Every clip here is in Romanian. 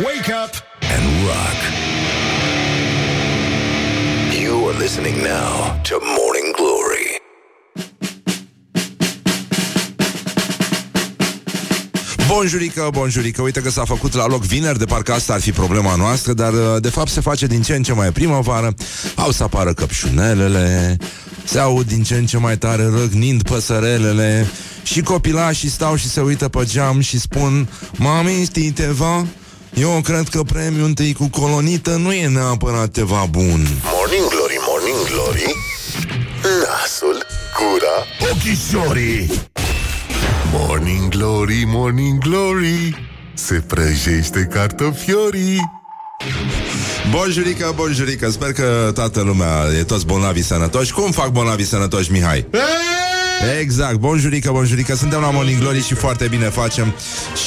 Wake up and rock. You are listening now to Morning Glory. Bonjurică, bonjurică, uite că s-a făcut la loc vineri, de parcă asta ar fi problema noastră, dar uh, de fapt se face din ce în ce mai primăvară, au să apară căpșunelele, se aud din ce în ce mai tare răgnind păsărelele și copilașii stau și se uită pe geam și spun Mami, știi ceva? Eu cred că premiul întâi cu colonită nu e neapărat ceva bun. Morning Glory, Morning Glory. Nasul, gura, ochișorii. Morning Glory, Morning Glory. Se prăjește cartofiorii. Bonjurică, bonjurică, sper că toată lumea e toți bolnavi sănătoși. Cum fac bolnavi sănătoși, Mihai? Exact, bonjurică, bonjurică. Suntem la Morning Glory și foarte bine facem.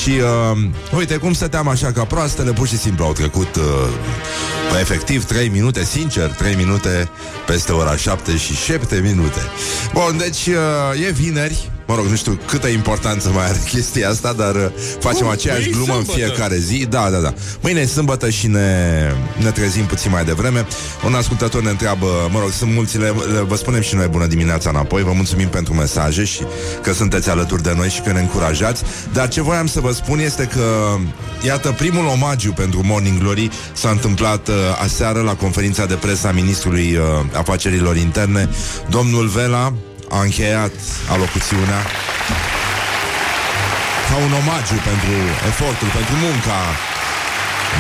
Și uh, uite cum stăteam așa ca proastele Pur și simplu au trecut uh, Efectiv 3 minute, sincer 3 minute peste ora 7 și 7 minute. Bun, deci uh, e vineri Mă rog, nu știu câtă importanță mai are chestia asta, dar uh, facem Uh, aceeași e glumă în sâmbătă. fiecare zi. Da, da, da. Mâine e sâmbătă și ne, ne trezim puțin mai devreme. Un ascultător ne întreabă, mă rog, sunt mulți, le, le, vă spunem și noi bună dimineața înapoi, vă mulțumim pentru mesaje și că sunteți alături de noi și că ne încurajați. Dar ce voiam să vă spun este că, iată, primul omagiu pentru Morning Glory s-a întâmplat uh, aseară la conferința de presă a Ministrului uh, Afacerilor Interne. Domnul Vela a încheiat alocuțiunea ca un omagiu pentru efortul, pentru munca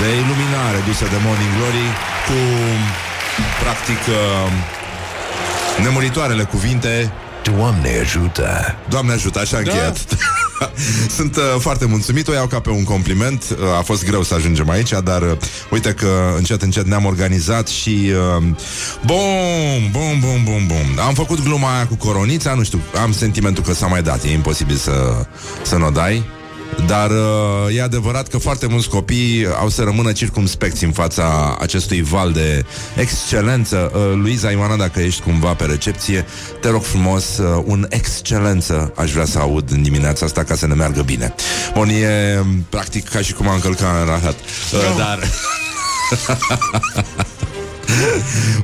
de iluminare dusă de Morning Glory cu, practic, uh, nemuritoarele cuvinte Doamne ajută! Doamne ajută, așa a încheiat. Sunt uh, foarte mulțumit, o iau ca pe un compliment. Uh, a fost greu să ajungem aici, dar uh, uite că încet, încet ne-am organizat și... Uh, bum, bum, bum, bum, bum. Am făcut gluma aia cu coronița, nu știu, am sentimentul că s-a mai dat. E imposibil să, să nu o dai. Dar uh, e adevărat că foarte mulți copii au să rămână circumspecți în fața acestui val de excelență. Uh, Luiza Ioana, dacă ești cumva pe recepție, te rog frumos, uh, un excelență aș vrea să aud în dimineața asta ca să ne meargă bine. Bun, e um, practic ca și cum am călcat în rahat. Uh, dar...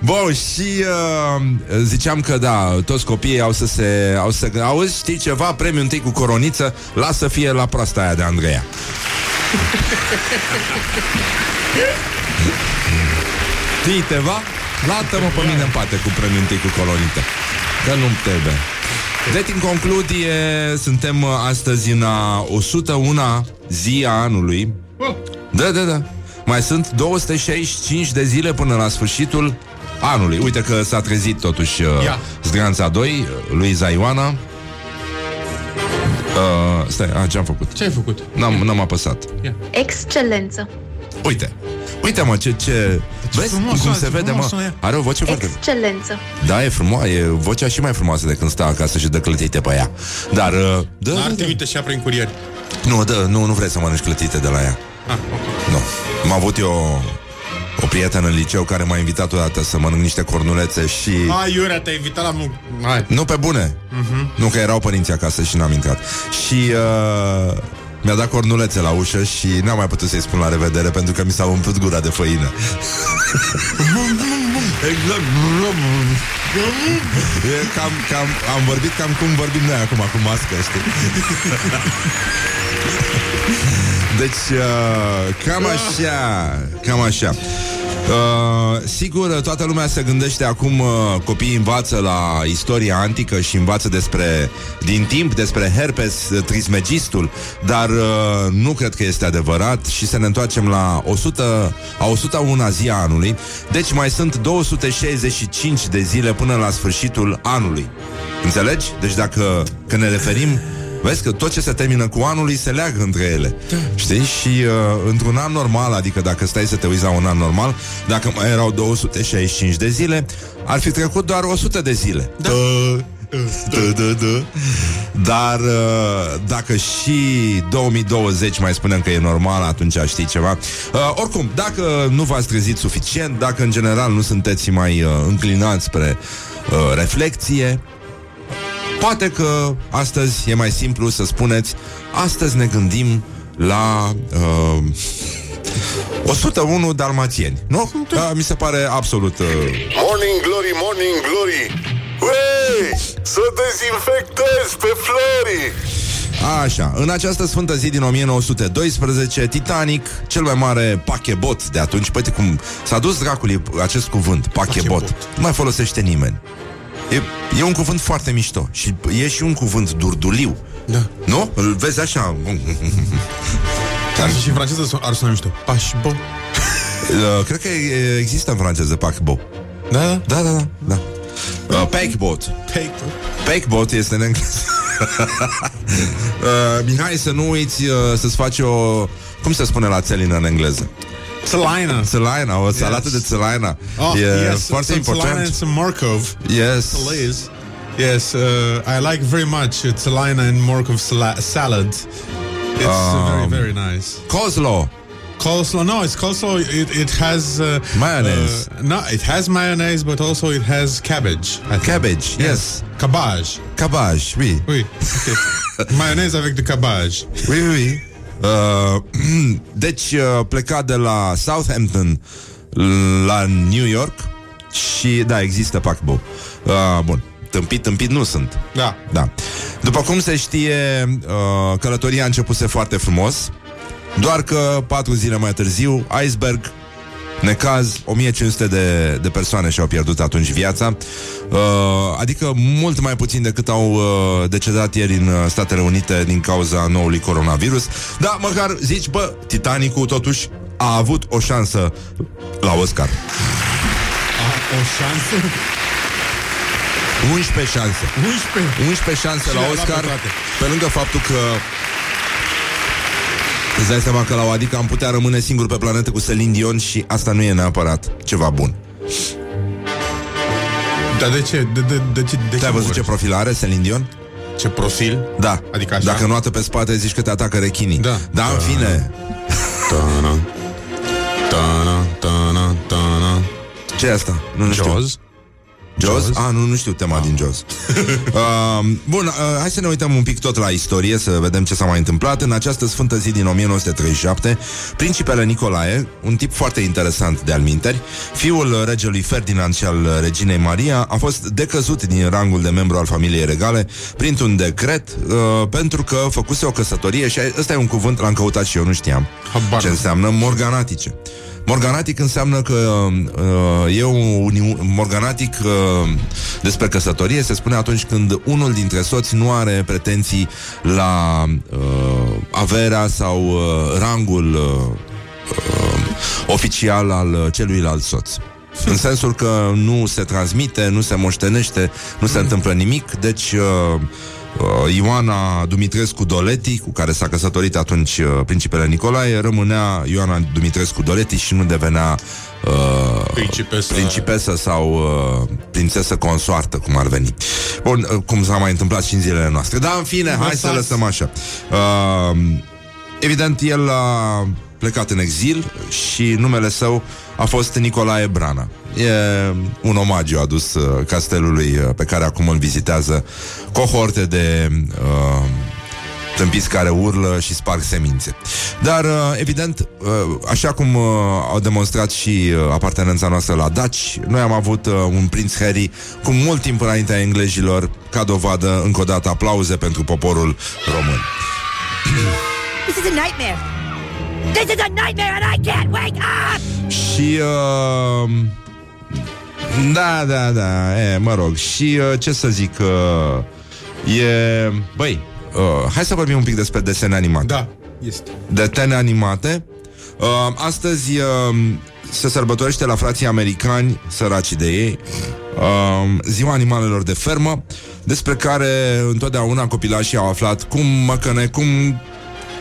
Bun, și uh, ziceam că da, toți copiii au să se... Au să, auzi, știi ceva? Premiul întâi cu coroniță, lasă fie la proasta aia de Andreea. Știi ceva? Lată-mă pe mine în pate cu premiul întâi cu colonită. Că nu-mi trebuie. Deci, în concludie, suntem uh, astăzi în a 101 zi a anului. Da, da, da. Mai sunt 265 de zile până la sfârșitul anului. Uite că s-a trezit totuși uh, Ia. Zgranța 2, uh, Luiza Ioana. Uh, stai, a, ce-am făcut? Ce ai făcut? N-am, n-am apăsat. Excelență. Uite, uite mă, ce, ce... Vezi frumoasă, cum ce se vede, mă? frumoasă e. Are o voce foarte... Excelență. Da, e frumoasă, e vocea și mai frumoasă de când stă acasă și dă clătite pe ea. Dar, uh, da, N-ar da, da. trimite și ea prin curier. Nu, da, nu, nu vrei să mănânci clătite de la ea. Ah, ok. Nu. Am avut eu o prietenă în liceu care m-a invitat odată să mănânc niște cornulețe și... Hai, Iurea, te-ai invitat la... mu- Hai. Nu pe bune. Uh-huh. Nu că erau părinții acasă și n-am intrat. Și uh, mi-a dat cornulețe la ușă și n-am mai putut să-i spun la revedere pentru că mi s-a umplut gura de făină. exact. E cam, cam, am vorbit cam cum vorbim noi acum cu mască, știi? Deci, uh, cam așa, cam așa. Uh, sigur, toată lumea se gândește acum, uh, copiii învață la istoria antică și învață despre, din timp, despre Herpes uh, Trismegistul, dar uh, nu cred că este adevărat și să ne întoarcem la 100, a 101 zi a anului. Deci mai sunt 265 de zile până la sfârșitul anului. Înțelegi? Deci dacă când ne referim Vezi că tot ce se termină cu anului se leagă între ele. Da. Știi? Și uh, într-un an normal, adică dacă stai să te uiți la un an normal, dacă mai erau 265 de zile, ar fi trecut doar 100 de zile. Da. Da, da, da. Dar uh, dacă și 2020 mai spunem că e normal, atunci știi ceva. Uh, oricum, dacă nu v-ați trezit suficient, dacă în general nu sunteți mai uh, înclinați spre uh, reflexie, Poate că astăzi e mai simplu să spuneți Astăzi ne gândim la uh, 101 dalmațieni, nu? Da, mi se pare absolut... Uh... Morning Glory, Morning Glory Uei, să dezinfectezi pe Flori Așa, în această sfântă zi din 1912, Titanic, cel mai mare pachebot de atunci, păi cum s-a dus dracului acest cuvânt, pachebot, Pachebot. nu mai folosește nimeni. E, e un cuvânt foarte mișto și e și un cuvânt durduliu. Da. Nu? Îl vezi așa. Ar fi și în franceză ar suna mișto. Pașbo. Uh, Cred că e- există în franceză pachebot. Da, da. Da, da, da. da. Uh, Pakebot. Take. Pakebot este în engleză. uh, Mihai, să nu uiți uh, să-ți faci o... Cum se spune la țelină în engleză? Țălaina. Țelaina, o salată Yes. de țelaina. Oh, e yes, foarte important. and some Markov. Yes. Liz. Yes, uh, I like very much uh, Țălaina and Markov sala- salad. It's uh, very, very nice. Coleslaw. Coleslaw, no, it's coleslaw. It, it has uh, Mayonnaise. Uh, no, it has mayonnaise, but also it has cabbage. Cabbage, yes. Cabbage. Cabbage, oui. Oui. Okay. mayonnaise avec du cabbage. Oui, oui, oui. Uh, deci uh, pleca de la Southampton la New York și da, există Pacbo. Uh, bun. Tâmpit, tâmpit nu sunt. Da. Da. După cum se știe, uh, călătoria a începuse foarte frumos, doar că patru zile mai târziu, iceberg, necaz, 1500 de, de persoane și-au pierdut atunci viața, uh, adică mult mai puțin decât au uh, decedat ieri în uh, Statele Unite din cauza noului coronavirus. Da, măcar zici, bă, Titanicul totuși a avut o șansă la Oscar. O șansă? 11 șanse. 11. 11 șanse Și la le-a luat Oscar pe toate. Pe lângă faptul că Îți dai seama că la o adică am putea rămâne singur pe planetă cu Celine Dion Și asta nu e neapărat ceva bun Dar de ce? De, de, de ce? De Te-ai văzut ce vorbești? profil are Celine Dion? ce profil? Da, Adică așa? dacă nu pe spate zici că te atacă rechinii Da. Da, în fine Ta-na. Ta-na, ta-na, ta-na. Ce e asta? Nu, nu știu Jaws? Jaws? Jaws? Ah, nu, nu știu tema din Jaws. uh, bun, uh, hai să ne uităm un pic tot la istorie, să vedem ce s-a mai întâmplat. În această sfântă zi din 1937, principele Nicolae, un tip foarte interesant de alminteri, fiul regelui Ferdinand și al reginei Maria, a fost decăzut din rangul de membru al familiei regale printr-un decret uh, pentru că făcuse o căsătorie și ăsta e un cuvânt, l-am căutat și eu, nu știam Habar ce nu. înseamnă morganatice. Morganatic înseamnă că uh, e un uni- morganatic uh, despre căsătorie se spune atunci când unul dintre soți nu are pretenții la uh, averea sau uh, rangul uh, uh, oficial al uh, celuilalt soț. În sensul că nu se transmite, nu se moștenește, nu se întâmplă nimic, deci uh, uh, Ioana Dumitrescu Doleti, cu care s-a căsătorit atunci uh, principele Nicolae, rămânea Ioana Dumitrescu Doleti și nu devenea uh, Principesă. principesă sau uh, prințesă consoartă, cum ar veni. Bun, uh, cum s-a mai întâmplat și în zilele noastre. Dar, în fine, hai să Lăsați. lăsăm așa. Uh, evident, el a plecat în exil și numele său a fost Nicolae Brana. E un omagiu adus uh, castelului uh, pe care acum îl vizitează cohorte de uh, tâmpiți care urlă și sparg semințe. Dar, uh, evident, uh, așa cum uh, au demonstrat și uh, apartenența noastră la Daci, noi am avut uh, un prinț Harry cu mult timp înaintea englezilor, ca dovadă, încă o dată, aplauze pentru poporul român. This is a nightmare. This is a nightmare and I can't wake up! Și... Uh, da, da, da, e, mă rog. Și uh, ce să zic... Uh, e... Băi, uh, hai să vorbim un pic despre desene animate. Da, este. desene animate. Uh, astăzi uh, se sărbătorește la frații americani, săraci de ei, uh, ziua animalelor de fermă, despre care întotdeauna copilașii au aflat cum măcăne, cum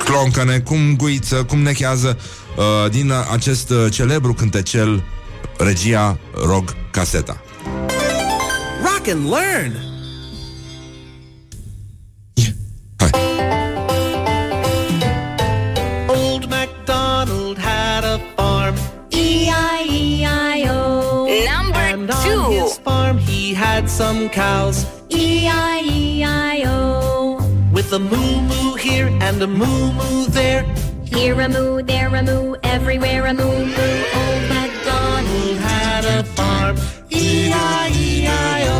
cloncăne, cum guiță, cum nechează uh, din acest uh, celebru cântecel Regia Rog Caseta. Rock and learn. Hai. Old MacDonald had a farm, E-I-E-I-O. Number and on two. his farm he had some cows E-I-E-I-O. With a moo moo here and a moo moo there. Here a moo, there a moo, everywhere a moo moo. Old MacDonald Had a farm. E E-I-E-I-O.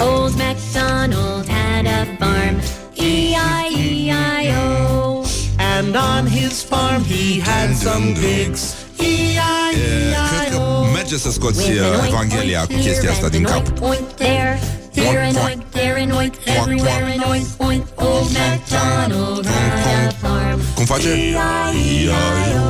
Old MacDonald had a farm. E E-I-E-I-O. And on his farm he had some pigs. Cred că E-I-E-I-O. merge să scoți With an oink, Evanghelia cu chestia asta din cap. Oink, oink there. Here an oink, there oink, everywhere an oink, oink. Old MacDonald had a farm. Cum face? E-I-E-I-O.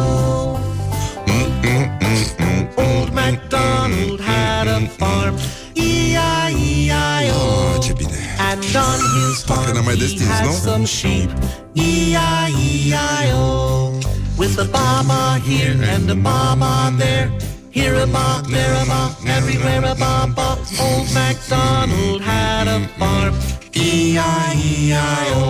Old ah, MacDonald had a farm. E-I-E-I-O. Ce bine. And on his Parcă farm n-am mai he destins, had nu? some sheep. E-I-E-I-O. With a mama here and a mama there. Here a bob, there a bob, everywhere a bob bob. Old MacDonald had a farm. E-I-E-I-O.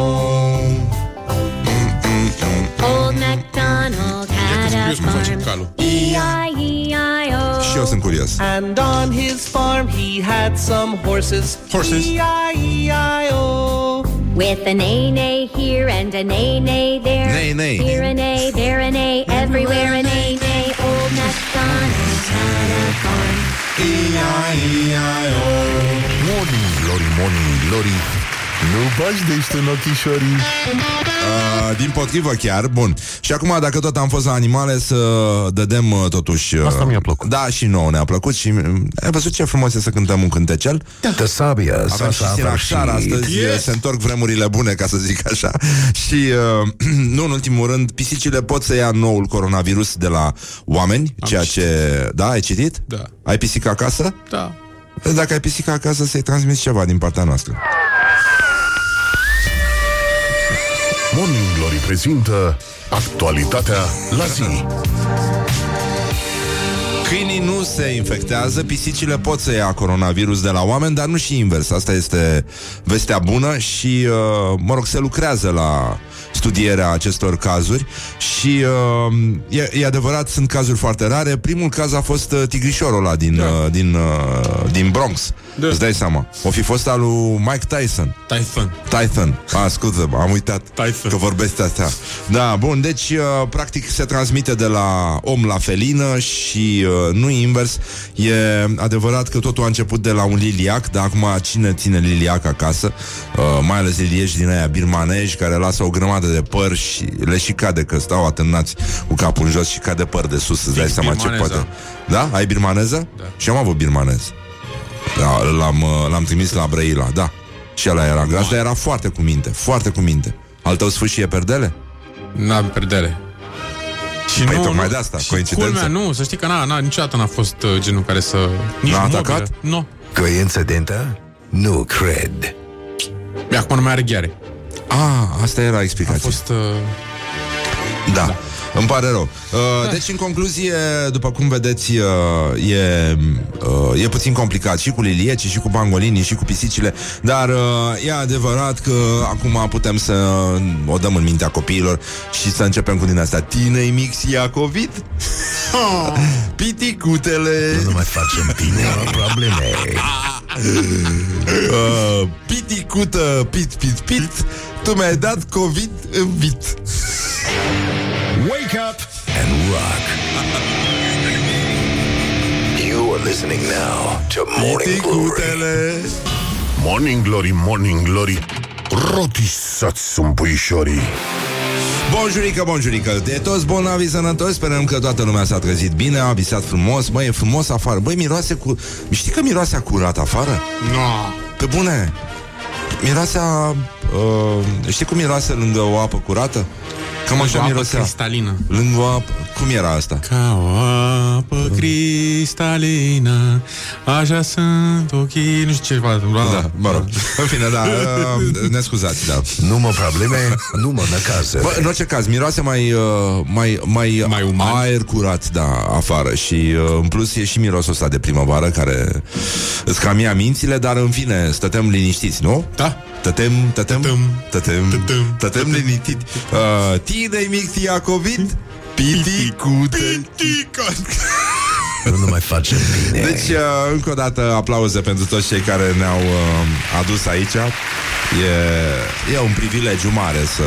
Old MacDonald had a curios cum face farm. E-I-E-I-O. Și eu sunt curios. And on his farm he had some horses. Horses. E-I-E-I-O. With a nay nay here and a nay nay there. Nay, nay. Here a nay, there a nay, everywhere a nay nay. Morning glory, morning glory Nu bași de în ochișorii Uh, din potrivă chiar, bun Și acum dacă tot am fost la animale Să dădem uh, totuși uh, Asta mi-a plăcut. Da, și nouă ne-a plăcut Și uh, ai văzut ce frumos e să cântăm un cântecel Te sabia, Avem și Siraxar astăzi yes. Se întorc vremurile bune, ca să zic așa Și, uh, nu în ultimul rând Pisicile pot să ia noul coronavirus De la oameni Am Ceea citit. ce, da, ai citit? Da. Ai pisică acasă? Da. Dacă ai pisică acasă Să-i transmiți ceva din partea noastră Morning Glory prezintă Actualitatea la zi Câinii nu se infectează, pisicile pot să ia coronavirus de la oameni, dar nu și invers. Asta este vestea bună și, uh, mă rog, se lucrează la studierea acestor cazuri și uh, e, e adevărat, sunt cazuri foarte rare. Primul caz a fost uh, tigrișorul ăla din, Da. uh, din, uh, din Bronx. Da. Îți dai seama. O fi fost al lui Mike Tyson. Typhon. Tyson. Ah, scuze, am uitat Tyson. că vorbesc astea. Da, bun, deci uh, practic se transmite de la om la felină și uh, nu invers. E adevărat că totul a început de la un liliac, dar acum cine ține liliac acasă? Uh, mai ales lilieși din aia birmaneji care lasă o grămadă de păr și le și cade că stau atârnați cu capul în jos și cade păr de sus, îți dai Fix seama ce birmaneză. poate. Da? Ai birmaneză? Da. Și am avut birmanez. Da, l-am, uh, l-am trimis la Brăila, da. Și ăla era gras, dar era foarte cu minte, foarte cu minte. Al tău sfârșie perdele? N-am perdere. Și Păi tocmai de asta, și coincidență. Culmea, nu, să știi că n-a, n-a, niciodată n-a fost uh, genul care să... Nici N-a mobilă. atacat? Nu. Coincidentă? Nu cred No. Acum nu mai are gheare. Ah, asta era A explicația. fost... Uh, Da. da. Îmi pare rău. Uh, deci, în concluzie, după cum vedeți, uh, e, uh, e puțin complicat și cu liliecii, și cu pangolinii, și cu pisicile, dar uh, e adevărat că acum putem să o dăm în mintea copiilor și să începem cu din astea. Tinei mix ia COVID? Piticutele! Nu mai facem bine probleme Uh, piticută, pit, pit, pit Tu mi-ai dat COVID în vit. Wake up and rock. You are listening now to Morning Glory. Piticutele. Morning Glory, Morning Glory. Rotisați sunt puișorii Bonjurică, bonjurică De toți bolnavi sănătoși Sperăm că toată lumea s-a trezit bine A visat frumos Băi, e frumos afară Băi, miroase cu... Știi că miroase a curat afară? no. Pe bune Miroase a... Uh, știi cum miroase lângă o apă curată? Cam O așa apă mirosea cristalină. Lângă o apă... Cum era asta? Ca o apă cristalină Așa sunt ochii Nu știu ce va Da, mă rog În fine, da, uh, ne scuzați, da Nu mă probleme, nu mă năcază Bă, în orice caz, miroase mai, uh, mai, mai, Mai uman. aer curat, da, afară Și uh, în plus e și mirosul ăsta de primăvară Care îți cam ia mințile Dar în fine, stătem liniștiți, nu? Da. Tătem, tătem, Tătăm. tătem, Tătăm. tătem liniștit. Uh, Tine mic ia COVID? Piticute Nu, nu mai facem bine Deci, uh, încă o dată, aplauze pentru toți cei care ne-au uh, adus aici. E, e un privilegiu mare să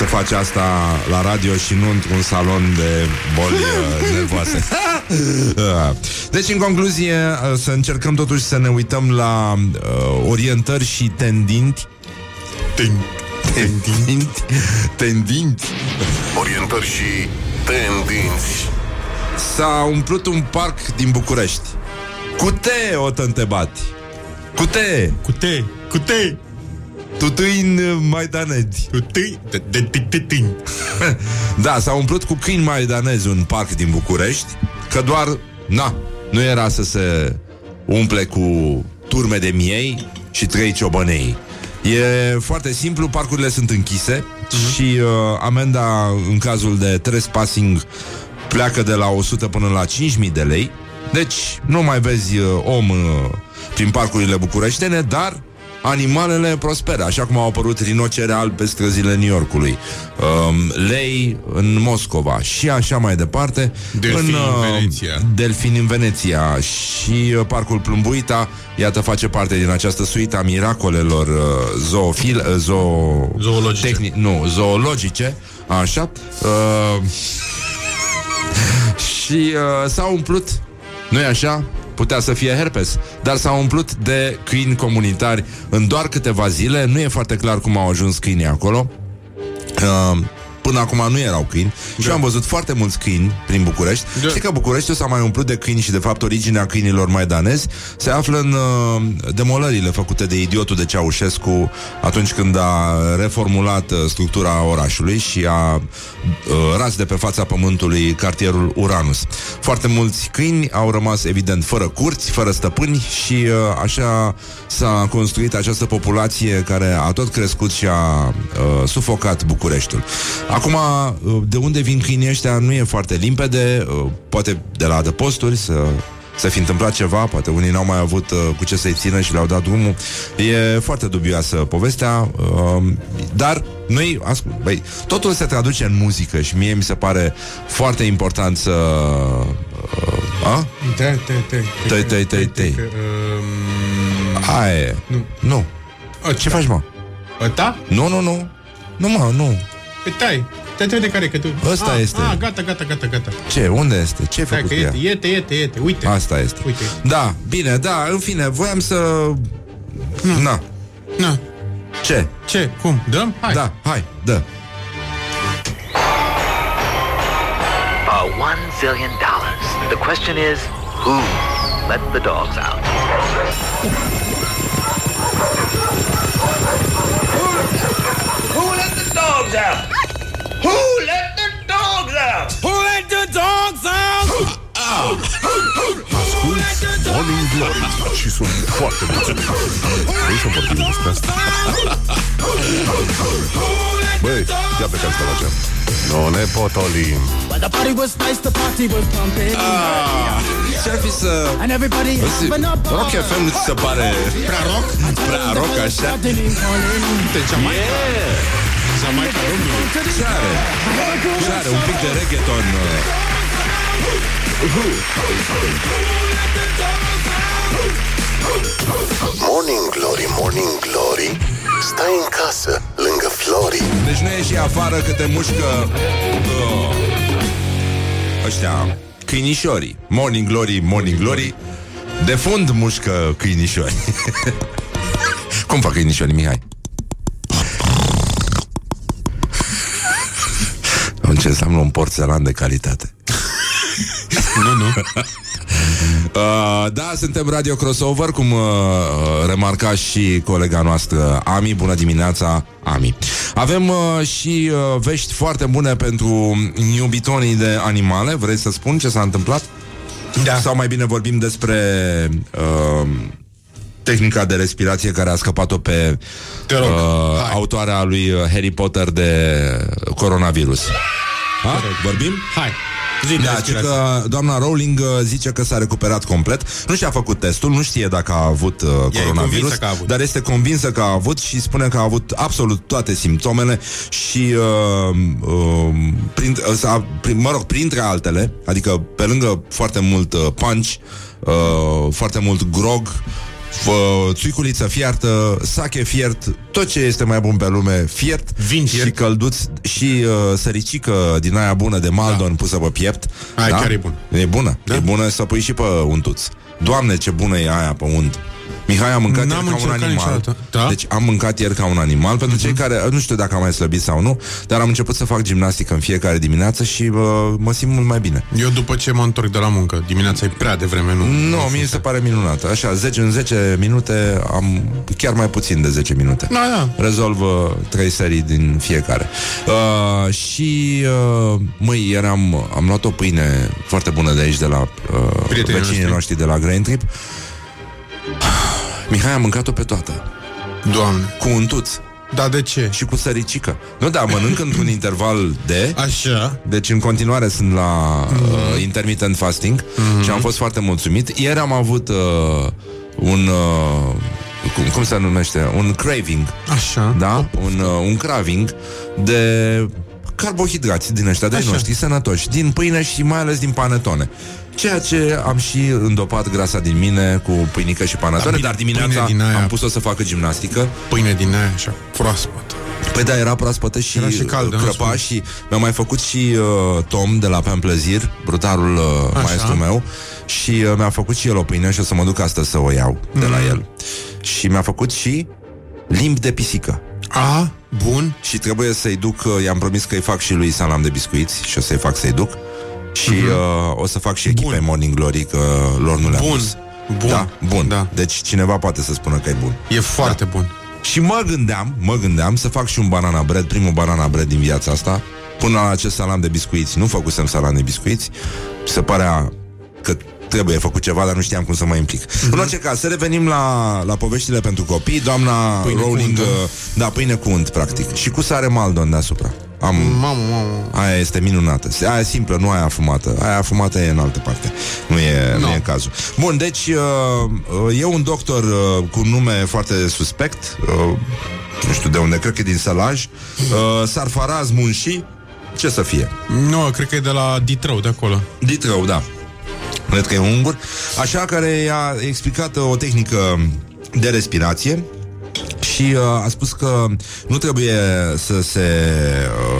să faci asta la radio și nu într-un salon de boli uh, nervoase. Uh, deci, în concluzie, uh, să încercăm totuși să ne uităm la uh, orientări și tendinti. Tendinti. Tendinti. Orientări și tendinți. S-a umplut un parc din București. Cu te o tântebati. Cu te. Cu te, cu te, Tutuin maidanezi. cu te, de, de, de, de, de. Da, s-a umplut cu câini maidanezi un parc din București, că doar, na, nu era să se umple cu turme de miei și trei ciobănei. E foarte simplu, parcurile sunt închise uh-huh. și uh, amenda în cazul de trespassing pleacă de la 100 până la 5.000 de lei. Deci nu mai vezi uh, om uh, prin parcurile bucureștene, dar animalele prosperă, așa cum au apărut rinocere albi pe străzile New Yorkului, um, lei în Moscova și așa mai departe. Delfini în, în uh, Veneția. Delfini în Veneția și uh, Parcul Plumbuita, iată, face parte din această suită a miracolelor uh, zoofil, uh, zoo... Zoologice. Tehni- nu, zoologice, așa. Uh, și uh, s-a umplut, nu-i așa? Putea să fie herpes, dar s-a umplut de câini comunitari în doar câteva zile. Nu e foarte clar cum au ajuns câinii acolo. Uh, Până acum nu erau câini da. Și am văzut foarte mulți câini prin București Da. Știi că Bucureștiul s-a mai umplut de câini Și de fapt originea câinilor maidanezi Se află în uh, demolările făcute de idiotul de Ceaușescu Atunci când a reformulat uh, structura orașului Și a uh, ras de pe fața pământului cartierul Uranus Foarte mulți câini au rămas evident fără curți, fără stăpâni Și uh, așa s-a construit această populație Care a tot crescut și a uh, sufocat Bucureștiul Acum, uh, de unde vin câinii ăștia nu e foarte limpede, uh, poate de la adăposturi să să fi întâmplat ceva, poate unii n-au mai avut uh, cu ce să-i țină și le-au dat drumul. E foarte dubioasă povestea, uh, dar noi, ascult, băi, totul se traduce în muzică și mie mi se pare foarte important să... Uh, a? Te, te, te, Te, te, te, te. Um, Aia e. Nu. Nu. Ce faci, mă? Ăsta? Nu, nu, nu. Nu, mă, nu. Păi tai, te întreb de care că tu... Ăsta ah, este. Ah, gata, gata, gata, gata. Ce? Unde este? Ce ai Stai făcut că cu ea? iete, iete, iete, iete, uite. Asta este. Uite. Da, bine, da, în fine, voiam să... Na. Na, Ce? ce, cum, dăm? Hai. Da, hai, dă. For one zillion dollars. The question is, who let the dogs out? Who let the dogs out? Who let the dogs out? Who let the dogs out? Ascult Morning Glory și sunt foarte mulțumit. Vrei să vorbim despre asta? Băi, ia pe care la geam. Nu ne potolim. The party was nice, the party was pumping. Ce-ar fi să... And everybody having a ball. Rock FM nu ți se pare Prea rock? prea rock așa? Starting in calling. Uite, Jamaica. Jamaica Domnului. Ce are? Ce are? Un pic de reggaeton. uh. Morning Glory, Morning Glory Stai în casă, lângă Flori Deci nu ieși afară că te mușcă uh, ăștia câinișorii. Morning glory, morning glory. De fund mușcă câinișori. Cum fac câinișorii, Mihai? Ce înseamnă un porțelan de calitate. Nu, nu. Uh, da, suntem Radio Crossover, cum uh, remarca și colega noastră Ami. Bună dimineața, Ami. Avem uh, și uh, vești foarte bune pentru iubitonii de animale. Vrei să spun ce s-a întâmplat? Da. Sau mai bine vorbim despre uh, tehnica de respirație care a scăpat-o pe Te rog, uh, hai. autoarea lui Harry Potter de coronavirus. Ha? Vorbim? Hai. Zi de Da, ci respirație. că doamna Rowling uh, zice că s-a recuperat complet. Nu și-a făcut testul, nu știe dacă a avut uh, coronavirus, convinsă că a avut. dar este convinsă că a avut și spune că a avut absolut toate simptomele și, uh, uh, prin, uh, s-a, prin, mă rog, printre altele, adică pe lângă foarte mult uh, punch, uh, foarte mult grog, fă, țuiculiță fiertă, sache fiert, tot ce este mai bun pe lume, fiert Vin și fiert. călduț și uh, săricică din aia bună de Maldon da. pusă pe piept. Aia chiar e bună. E bună. Da? E bună să pui și pe untuț. Doamne, ce bună e aia pe unt. Mihai a mâncat N-am ieri ca un încercat animal. niciodată. Da? Deci am mâncat ieri ca un animal Pentru cei care, nu știu dacă am mai slăbit sau nu Dar am început să fac gimnastică în fiecare dimineață Și uh, mă simt mult mai bine Eu după ce mă întorc de la muncă, dimineața e prea devreme, nu? Nu, mie se pare minunat Așa, 10 în 10 minute Am chiar mai puțin de 10 minute Da, da. Rezolv uh, trei serii din fiecare uh, Și uh, Măi, ieri am, am luat o pâine Foarte bună de aici De la uh, Prietenii vecinii noștri. noștri de la Grain Trip Mihai a mâncat-o pe toată Doamne. Cu un tuț Da, de ce? și cu săricică. Nu, da, mănânc într-un interval de... Așa. Deci în continuare sunt la uh, intermittent fasting Mhm. și am fost foarte mulțumit. Ieri am avut uh, un... Uh, cum, cum se numește? Un craving. Așa. Da? Un, uh, un craving de carbohidrați din ăștia de Așa. noștri sănătoși, din pâine și mai ales din panetone. Ceea ce am și îndopat grasa din mine cu pâinică și panetone, bine, dar dimineața pâine din aia. am pus-o să facă gimnastică Pâine din aia, așa, proaspătă. Păi da, era proaspătă și, Era și caldă, nu crăpa spune. și mi-a mai făcut și uh, Tom de la Pen Plezir, brutarul uh, Așa. maestru meu și uh, mi-a făcut și el o pâine și o să mă duc astăzi să o iau de Mm. la el. Și mi-a făcut și limbi de pisică. A, bun. Și trebuie să-i duc, uh, i-am promis că îi fac și lui salam de biscuiți și o să-i fac să-i duc. Și uh, o să fac și echipei Mhm. Bun. Morning Glory că lor nu le-am Bun. pus. Bun. Da, bun. Da. Deci cineva poate să spună că e bun. E foarte bun. Și mă gândeam, mă gândeam să fac și un banana bread, primul banana bread din viața asta, până la acest salam de biscuiți. Nu făcusem salam de biscuiți, se părea că trebuie făcut ceva, dar nu știam cum să mă implic. Mhm. În orice caz, să revenim la, la poveștile pentru copii. Doamna Pâine cu Rowling, unt, da. uh, da, pâine cu unt, practic. Și cu sare maldon deasupra. Am, Mamă, mamă. Aia este minunată. Aia e simplă, nu aia afumată. Aia afumată e în altă parte. Nu e, No. nu e cazul. Bun, deci uh, uh, e un doctor uh, cu un nume foarte suspect. Uh, nu știu de unde, cred că e din Sălaj. Uh, Sarfaraz Munshi. Ce să fie? Nu, cred că e de la Ditrău, de acolo. Ditrău, da. Cred că e ungur. Așa care i-a explicat uh, o tehnică de respirație și uh, a spus că nu trebuie să se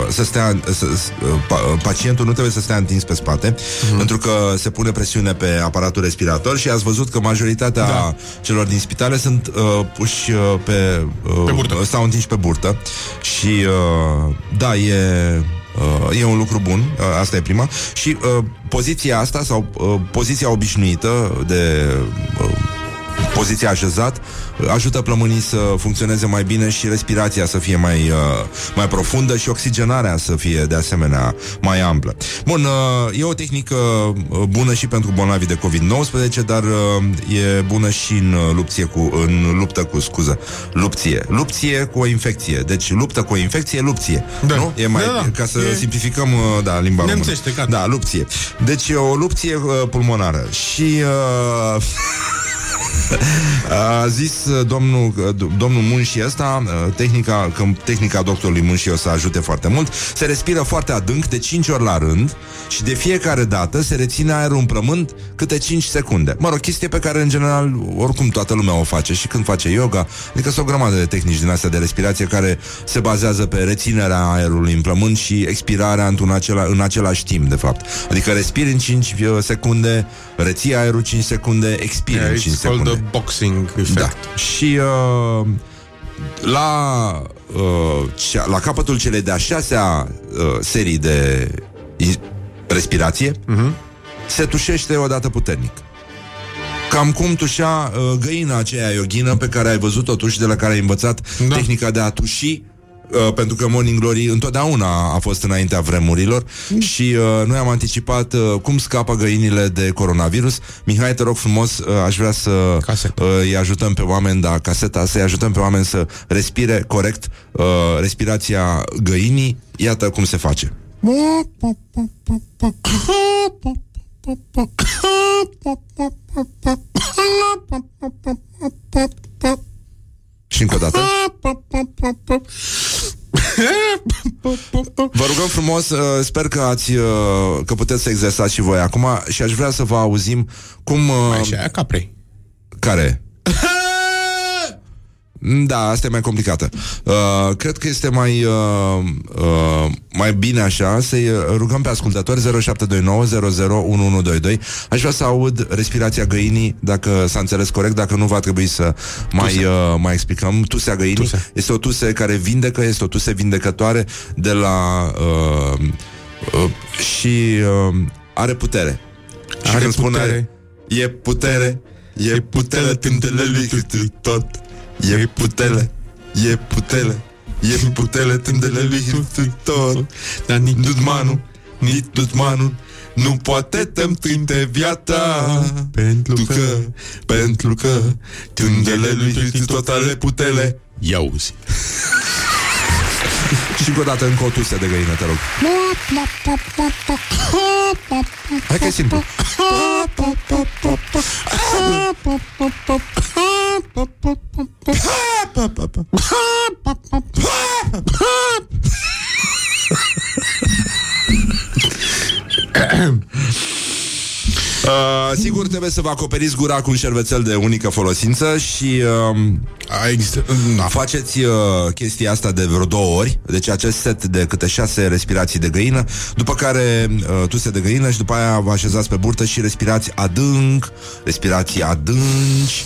uh, să stea să, să, uh, pa, uh, pacientul nu trebuie să stea întins pe spate Mhm. pentru că se pune presiune pe aparatul respirator și ați văzut că majoritatea Da. celor din spitale sunt uh, puși uh, pe, uh, Pe burtă. stau întinși pe burtă și uh, da, e Uh, e un lucru bun, uh, asta e prima. Și uh, poziția asta Sau uh, poziția obișnuită De uh, poziția așezat uh, ajută plămânii să funcționeze mai bine și respirația să fie mai, uh, mai profundă și oxigenarea să fie de asemenea mai amplă. Bun, uh, e o tehnică uh, bună și pentru bolnavii de COVID-19, dar uh, e bună și în uh, lupție cu în luptă cu, scuză, lupție. Lupție cu o infecție. Deci luptă cu o infecție, lupție. Da. Nu? E mai Da, da. ca să E- simplificăm uh, da, limba română. Nemțește, gata. Da, lupție. Deci e o lupție uh, pulmonară. Și uh, a zis uh, domnul, uh, d- domnul Munși ăsta, uh, tehnica, că tehnica doctorului Munși o să ajute foarte mult, se respiră foarte adânc de 5 ori la rând și de fiecare dată se reține aerul în plământ câte 5 secunde. Mă rog, chestie pe care în general oricum toată lumea o face și când face yoga, adică sunt o grămadă de tehnici din astea de respirație care se bazează pe reținerea aerului în plământ și expirarea într-un acela, în același timp, de fapt. Adică respiri în 5 secunde, reții aerul 5 secunde, expiri Yeah, în 5 it's called secunde. the boxing effect. Da. Și uh, la, uh, cea, la capătul celei de-a șasea uh, serii de i- respirație Mhm. se tușește odată puternic. Cam cum tușea uh, găina aceea yoghină pe care ai văzut totuși de la care ai învățat Da. tehnica de a tuși Uh, pentru că Morning Glory întotdeauna a fost înaintea vremurilor și uh, noi am anticipat uh, cum scapă găinile de coronavirus. Mihai, te rog frumos, uh, aș vrea să Casetă. uh, îi ajutăm pe oameni, da, caseta, să-i ajutăm pe oameni să respire corect uh, respirația găinii. Iată cum se face. Și încă o dată. Vă rugăm frumos, uh, sper că ați uh, că puteți să exersați și voi acum și aș vrea să vă auzim cum uh, Mai și aia caprei. care Da, asta e mai complicată. Uh, cred că este mai uh, uh, mai bine așa să-i rugăm pe ascultători 0729 Aș vrea să aud respirația găinii, dacă s-a înțeles corect, dacă nu va trebui să mai, uh, mai explicăm. Tusea găinii Tuse. este o tuse care vindecă, este o tuse vindecătoare de la... Uh, uh, și uh, are putere. Și Are când spune putere. E putere, e putere, tândele tot. E putere, e putere, e putere, tândele tot. Dar nici Dutmanul, nici Dutmanul nu poate te-mi prinde viața Pentru că Pentru că Tândele lui tot are putere Ia uzi Și încă o dată încă o tuse de găină, te rog Hai că e simplu Uh, sigur trebuie să vă acoperiți gura cu un șervețel de unică folosință și uh, Există, da. faceți uh, chestia asta de vreo două ori, deci acest set de câte șase respirații de găină, după care uh, tuse de găină și după aia vă așezați pe burtă și respirați adânc, respirații adânci.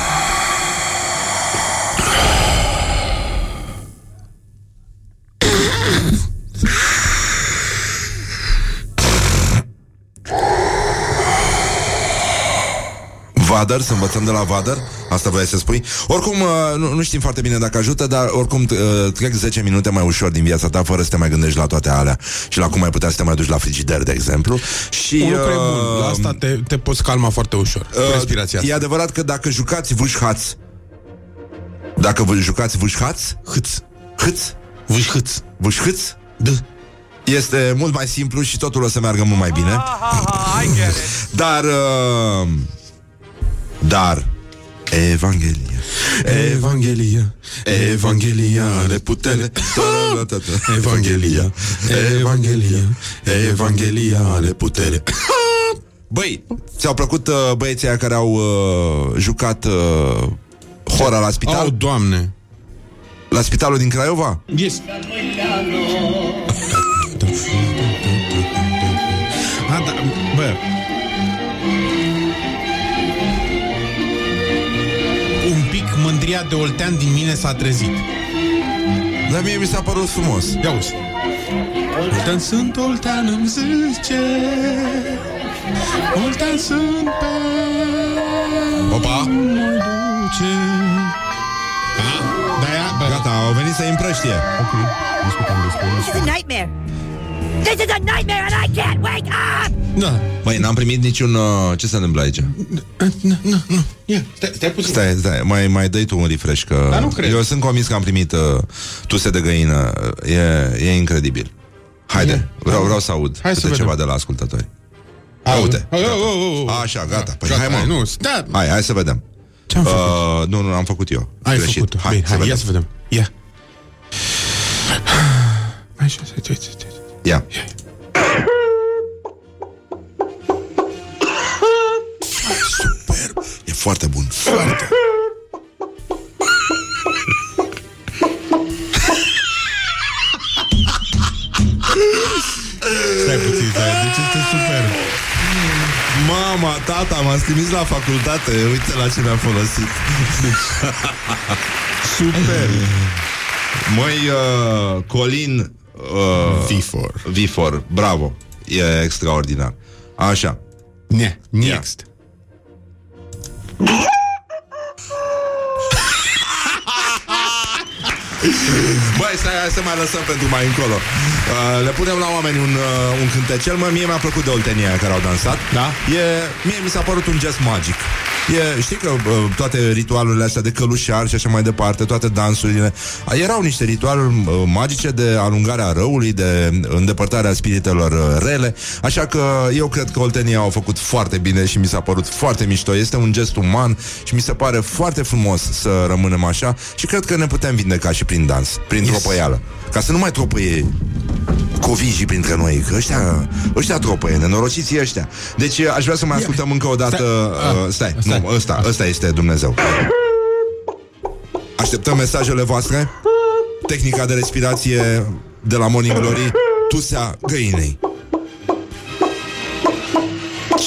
Vadăr, să învățăm de la Vadăr Asta vrei să spui Oricum, uh, nu, nu știm foarte bine dacă ajută Dar oricum uh, trec 10 minute mai ușor din viața ta Fără să te mai gândești la toate alea Și la cum ai putea să te mai duci la frigider, de exemplu și, Un lucru e uh, bun. La asta te, te poți calma foarte ușor. Cu uh, respirația E asta. adevărat că dacă jucați vâșhați Dacă vă jucați vâșhați Hâț. Hâț Vâși hâț. Vâșhâț Da. este mult mai simplu și totul o să meargă mult mai bine. Dar uh, dar Evanghelia Evanghelia. Evanghelia are putere Evanghelia. Evanghelia. Evanghelia are putere. Băi, ți-au plăcut uh, băieții aia care au uh, jucat uh, hora la spital? Au, doamne. La spitalul din Craiova? Yes. A, da, bă. Mândria de oltean din mine s-a trezit. Dar mie mi s-a părut frumos. Ia uzi. Oltean sunt, oltean îmi zice. Oltean sunt pe Opa, mă duce. Da, da, ia, bă, gata, au venit să împrăștie. Ok, discutăm despre This is a nightmare. This is a nightmare and I can't wake up! Da, Băi, n-am primit niciun... Uh, ce se întâmplă aici? ia, stai, stai puțin Stai, stai, mai, mai dai tu un refresh că Dar nu cred. Eu sunt convins că am primit uh, tuse de găină E, e incredibil Haide, E. vreau, vreau să aud Hai să câte vedem. ceva de la ascultători Au, Uite, au, au, au, au. Așa, gata, păi Gata, hai mă Nu, da, Hai, hai să vedem ce-am făcut? uh, Nu, nu, am făcut eu Ai Greșit. făcut Hai, Bine, să hai, vedem. ia să vedem Ia Așa, uite, uite, uite. Ia. Superb, e foarte bun Foarte. Stai puțin, stai, deci este super Mama, tata, m-a trimis la facultate. Uite la ce mi-a folosit. Super Măi, uh, Colin uh, Vifor Vifor, bravo. E extraordinar. Așa. Ne, next. Băi, stai, hai să mai lăsăm pentru mai încolo. Uh, Le punem la oameni un, uh, un cântecel. Mă, mie mi-a plăcut de oltenia aia care au dansat. Da? e, Mie mi s-a părut un gest magic e, Știi că uh, toate ritualurile astea de călușar și așa mai departe Toate dansurile uh, Erau niște ritualuri uh, magice de alungarea răului De îndepărtarea spiritelor uh, rele Așa că eu cred că oltenia au făcut foarte bine Și mi s-a părut foarte mișto Este un gest uman și mi se pare foarte frumos Să rămânem așa Și cred că ne putem vindeca și prin dans Prin Yes. tropăială Ca să nu mai tropăie covijii printre noi, că ăștia, ăștia tropăie, nenorociții ăștia. Deci aș vrea să mai ascultăm încă o dată... Stai. Uh, stai, Stai. Nu, ăsta, ăsta este Dumnezeu. Așteptăm mesajele voastre. Tehnica de respirație de la Morning Glory, tusea găinei.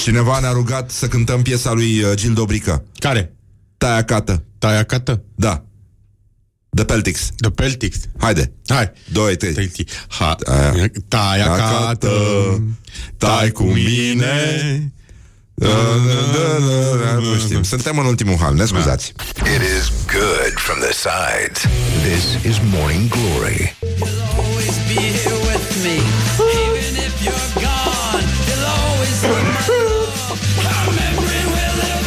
Cineva ne-a rugat să cântăm piesa lui uh, Gil Dobrică. Care? Taia cată. Taia cată. Da. The Peltics. The Peltics. Haide. Hai. 2, 3. Pelti. Ha. Taia. Taia cată. Tai cu mine. Nu știm. Suntem în ultimul hal, ne scuzați. It is good from the sides. This is Morning Glory. always be here with me. Even if you're gone, you'll always be my love. Our memory will live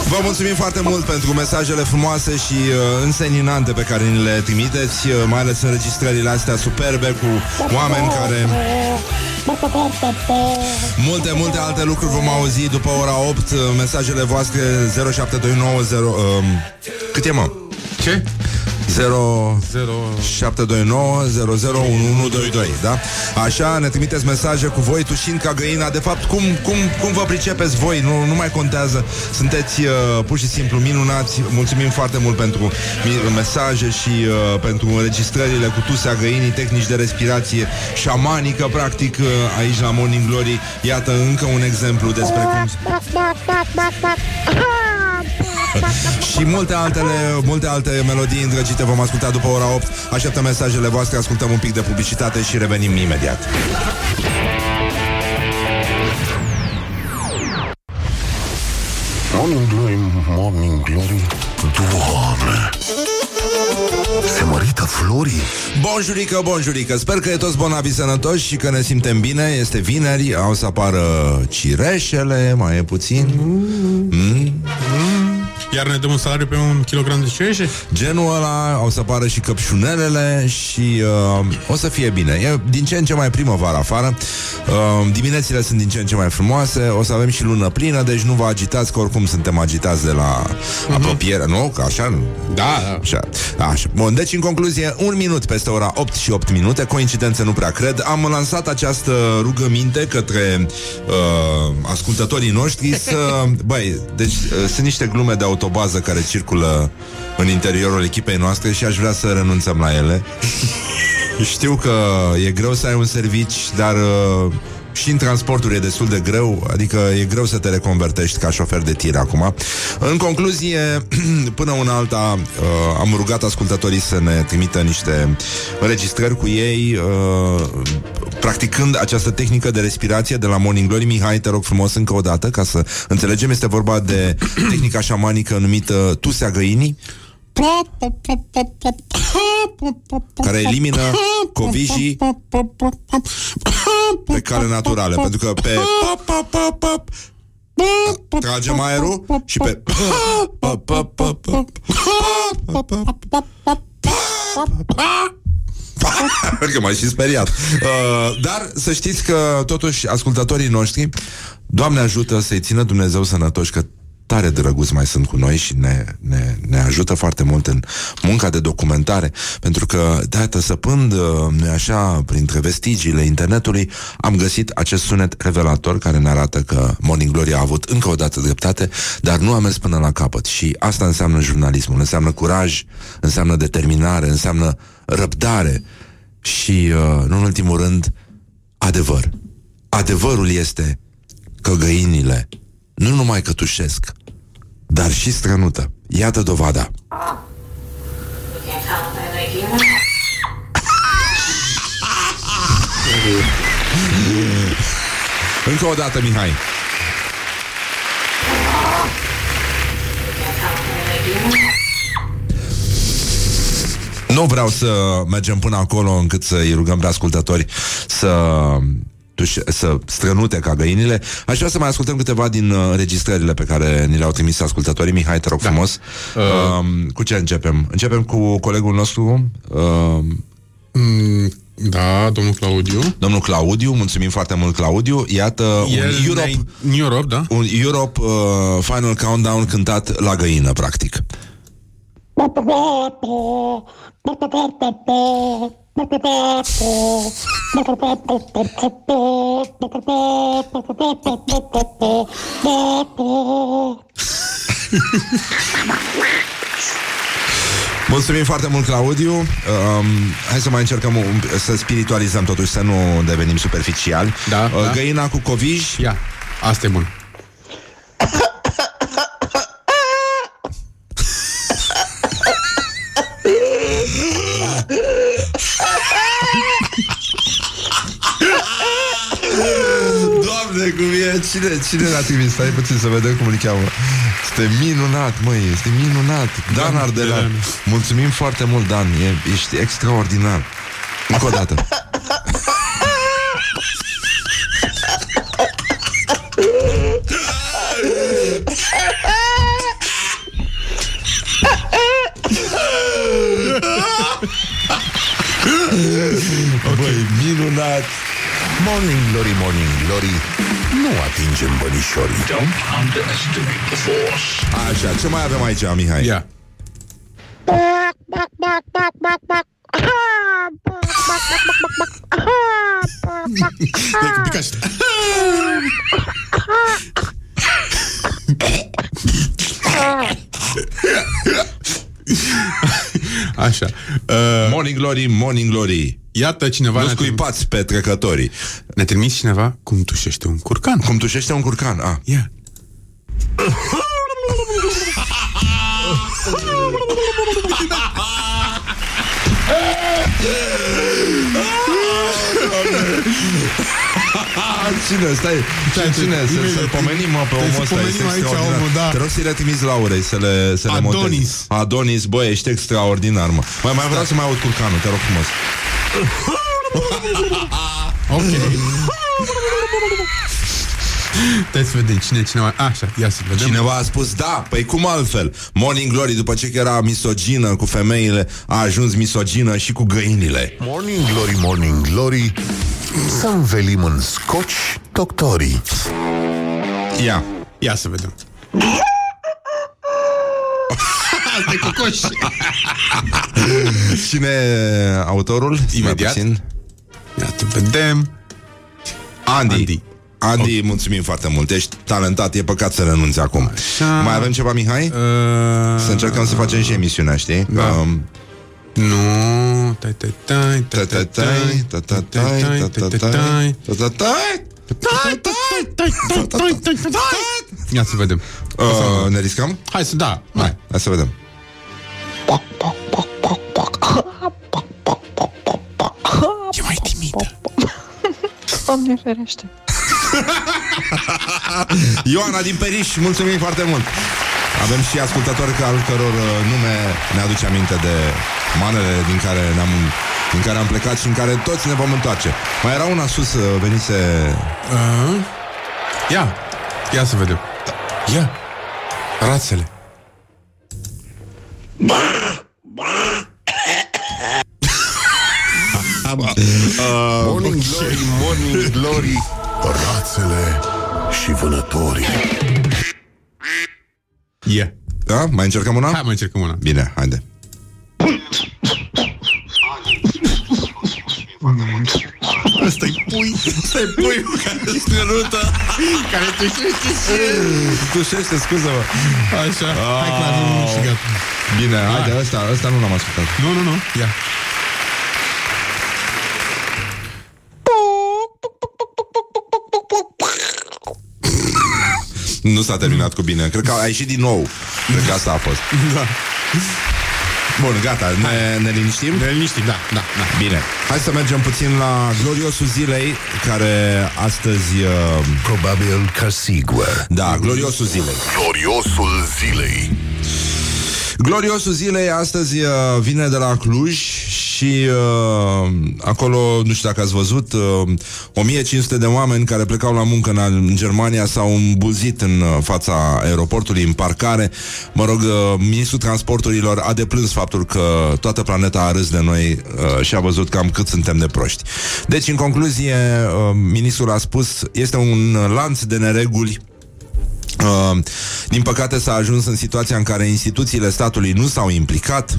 on. Vă mulțumim foarte mult pentru mesajele frumoase și uh, înseninante pe care ni le trimiteți, uh, mai ales înregistrările astea superbe cu oameni care... Multe, multe alte lucruri vom auzi după ora 8, uh, mesajele voastre 0729 um, Cât e, mă? Ce? 0 Zero... 729 001122, da? Așa, ne trimiteți mesaje cu voi tușind ca găina. De fapt, cum, cum, cum vă pricepeți voi? Nu, nu mai contează. Sunteți uh, pur și simplu minunați. Mulțumim foarte mult pentru mi- mesaje Și uh, pentru înregistrările cu tusea găinii Tehnici de respirație șamanică Practic, uh, aici la Morning Glory. Iată încă un exemplu despre cum și multe altele, multe alte melodii îndrăgite vom asculta după ora 8. Așteptăm mesajele voastre, ascultăm un pic de publicitate și revenim imediat. Morning Glory, Morning Glory. Doamne! Se mărită florii. Bonjurică, bonjurică Sper că e toți bonavi sănătoși și că ne simtem bine Este vineri, au să apară cireșele Mai e puțin mm? Iar ne dăm un salariu pe un kilogram de cireșe? Genul ăla, au să apară și căpșunelele Și uh, o să fie bine E din ce în ce mai primăvară afară uh, Diminețile sunt din ce în ce mai frumoase O să avem și lună plină Deci nu vă agitați că oricum suntem agitați de la apropiere Nu? Că așa nu? Da, da. Așa. Așa. Bun, deci în concluzie, un minut peste ora 8 și 8 minute, coincidență nu prea cred, am lansat această rugăminte către uh, ascultătorii noștri să... Băi, deci uh, sunt niște glume de autobază care circulă în interiorul echipei noastre și aș vrea să renunțăm la ele. Știu că e greu să ai un servici, dar uh, și în transporturi e destul de greu, adică e greu să te reconvertești ca șofer de tir acum. În concluzie, până una alta, uh, am rugat ascultătorii să ne trimită niște înregistrări cu ei, uh, practicând această tehnică de respirație de la Morning Glory. Mihai, te rog frumos încă o dată, ca să înțelegem, este vorba de tehnica șamanică numită tusea găinii, care elimină covijii pe cale naturale, pentru că pe pop, pop, pop, pop, tragem aerul și pe pop, pop, pop, pop, Că m-ai și speriat. Uh, Dar să știți că Totuși ascultătorii noștri Doamne ajută să-i țină Dumnezeu sănătoși Că tare drăguți mai sunt cu noi și ne, ne, ne ajută foarte mult în munca de documentare, pentru că, dată săpând, uh, nu așa, printre vestigiile internetului, am găsit acest sunet revelator care ne arată că Morning Glory a avut încă o dată dreptate, dar nu a mers până la capăt. Și asta înseamnă jurnalismul, înseamnă curaj, înseamnă determinare, înseamnă răbdare și, uh, nu în ultimul rând, adevăr. Adevărul este că găinile nu numai cătușesc, dar și strănută. Iată dovada. Încă o dată, Mihai. Nu vreau să mergem până acolo încât să-i rugăm pe ascultători să tuș- să strănute ca găinile. Aș vrea să mai ascultăm câteva din uh, înregistrările pe care ni le-au trimis ascultătorii. Mihai, te rog da. frumos. Uh. Uh, cu ce începem? Începem cu colegul nostru, uh, Mm, da, domnul Claudiu. domnul Claudiu. Mulțumim foarte mult, Claudiu. Iată El un Europe, ne-a- în Europe, da? un Europe uh, Final Countdown cântat la găină, practic. Mulțumim foarte mult, Claudiu. Um, hai să mai încercăm un, să spiritualizăm totuși, să nu devenim superficiali. Da, uh, da. Găina cu covij. Ia, asta e bun. Doamne, cum e? Cine, cine l-a trimis? Stai puțin să vedem cum îl cheamă. Este minunat, măi, este minunat. Dan Ardelan. Mulțumim foarte mult, Dan. E, ești extraordinar. Încă o dată. Băi, minunat. Morning Glory, Morning Glory Nu atingem bănișorii Don't underestimate the force. Așa, ce mai avem aici, Mihai? Ia. Stai un pic așa. Așa. Uh, Morning Glory, Morning Glory. iată cineva Nu ne-a trimis, scuipați pe trecătorii. ne trimis cineva cum tușește un curcan. Cum tușește un curcan. Ah. Ia. Cine? Stai, Stai, cine? stai, Să, imediat. să pomenim mă, pe Trebuie omul să ăsta Este pomenim aici extraordinar. omul, da. Te rog să-i le trimis Laurei Să le, să le Adonis. montezi. Adonis, bă, ești extraordinar, mă Mai, mai vreau să mai aud curcanul, te rog frumos Ok. Trebuie să vedem cine, cine mai... Așa, ia să vedem. Cineva a spus da, păi cum altfel Morning Glory, după ce că era misogină cu femeile A ajuns misogină și cu găinile Morning Glory, Morning Glory Să învelim în scoci doctorii Ia Ia să vedem. Asta e cocoș. Cine e autorul? Imediat. Mai puțin. Ia să vedem. Andy. Andy. Andy, Andy mulțumim foarte mult. Ești talentat, e păcat să renunți acum. Așa. Mai avem ceva, Mihai? Uh, Să încercăm să facem și emisiunea, știi? Da. Um, Nu. Tai, tai, tai, tai, tai, tai, tai, tai, tai, tai, tai, tai. Ia să vedem. Uh, ne riscăm? Hai să, da, Hai, hai. hai să vedem. E mai timidă. Doamne ferește. Ioana din Periș, mulțumim foarte mult. Avem și ascultători ca al căror uh, nume ne aduce aminte de manele din care ne-am din care am plecat și în care toți ne vom întoarce. Mai era una sus, uh, venise... Uh, Ia, ia să vedem. Ia, rațele. Morning Glory, Morning Glory Rațele și vânătorii Ia. Da? Mai încercăm una? Hai mai încercăm una. Bine, haide. Ăsta-i pui, ăsta-i pui care strănută, care tușește și... Tușește, scuză-mă. Așa, hai clar, nu, nu, și gata. Bine, haide, ăsta, ăsta nu l-am ascultat. Nu, nu, nu, ia. Nu s-a terminat cu bine. Cred că a ieșit din nou. Cred că asta a fost. Da. Bun, gata, ne, ne liniștim? Ne liniștim, da, da, da. Bine. Hai să mergem puțin la gloriosul zilei, care astăzi... Uh, Probabil că sigur da, gloriosul zilei. Gloriosul zilei Gloriosul zilei astăzi uh, vine de la Cluj și uh, acolo, nu știu dacă ați văzut, uh, 1500 de oameni care plecau la muncă în, în Germania s-au îmbulzit în uh, fața aeroportului, în parcare. Mă rog, uh, ministrul transporturilor a deplâns faptul că toată planeta a râs de noi uh, și a văzut cam cât suntem de proști. Deci, în concluzie, uh, ministrul a spus, este un lanț de nereguli Uh, din păcate s-a ajuns în situația în care instituțiile statului nu s-au implicat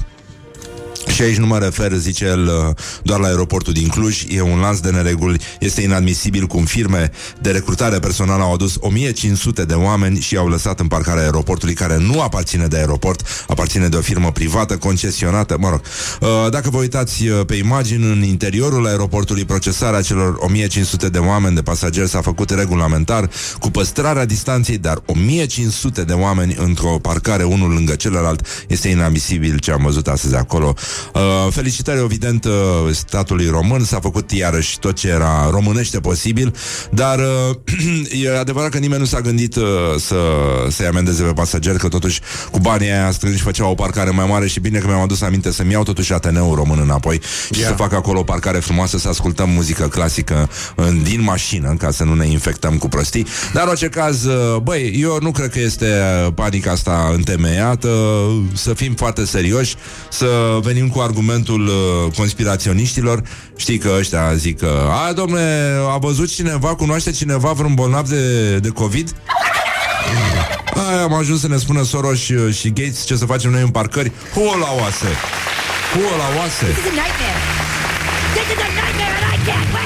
Și aici nu mă refer, zice el, uh, doar la aeroportul din Cluj, e un lanț de nereguli, este inadmisibil cum firme de recrutare personală au adus 1500 de oameni și au lăsat în parcarea aeroportului care nu aparține de aeroport, aparține de o firmă privată, concesionată, mă rog. Uh, Dacă vă uitați uh, pe imagini în interiorul aeroportului, procesarea celor 1500 de oameni de pasageri s-a făcut regulamentar cu păstrarea distanței, dar 1500 de oameni într-o parcare unul lângă celălalt este inadmisibil ce am văzut astăzi acolo. Uh, felicitări, evident, uh, statului român, s-a făcut iarăși tot ce era românește posibil, dar uh, e adevărat că nimeni nu s-a gândit uh, să, să-i amendeze pe pasageri, că totuși cu banii aia strânși făceau o parcare mai mare și bine că mi-am adus aminte să-mi iau totuși Ateneul român înapoi și Yeah. să fac acolo o parcare frumoasă, să ascultăm muzică clasică în, din mașină, ca să nu ne infectăm cu prostii. Dar în orice caz, uh, băi, eu nu cred că este uh, panica asta întemeiată, să fim foarte serioși, să venim cu argumentul uh, conspiraționiștilor. Știi că ăștia zic că, a, domne, a văzut cineva, cunoaște cineva vreun bolnav de, de COVID? Aia am ajuns să ne spună Soros și, și Gates ce să facem noi în parcări. Hu la oase! Hu la oase! This is a nightmare. This is a nightmare and I can't wake up!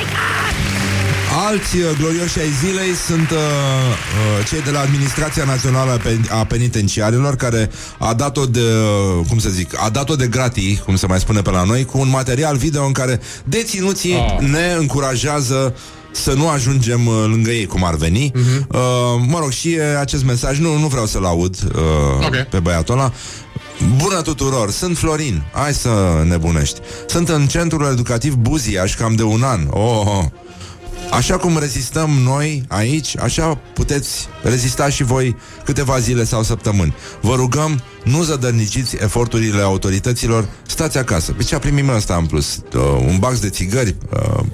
Alți uh, glorioși ai zilei sunt uh, uh, cei de la Administrația Națională a Pen- a Penitenciarilor care a dat-o de, uh, cum să zic, a dat-o de gratii, cum se mai spune pe la noi, cu un material video în care deținuții Ah. ne încurajează să nu ajungem uh, lângă ei, cum ar veni. Uh-huh. Uh, mă rog, și uh, acest mesaj, nu, nu vreau să-l aud uh, Ok. pe băiatul ăla. Bună tuturor, sunt Florin, hai să nebunești. Sunt în centrul educativ Buziaș cam de un an. Oh, oh. Așa cum rezistăm noi aici, așa puteți rezista și voi câteva zile sau săptămâni. Vă rugăm, nu zădărniciți eforturile autorităților, stați acasă. Pe ce a primit ăsta în plus? Uh, un bax de țigări, uh,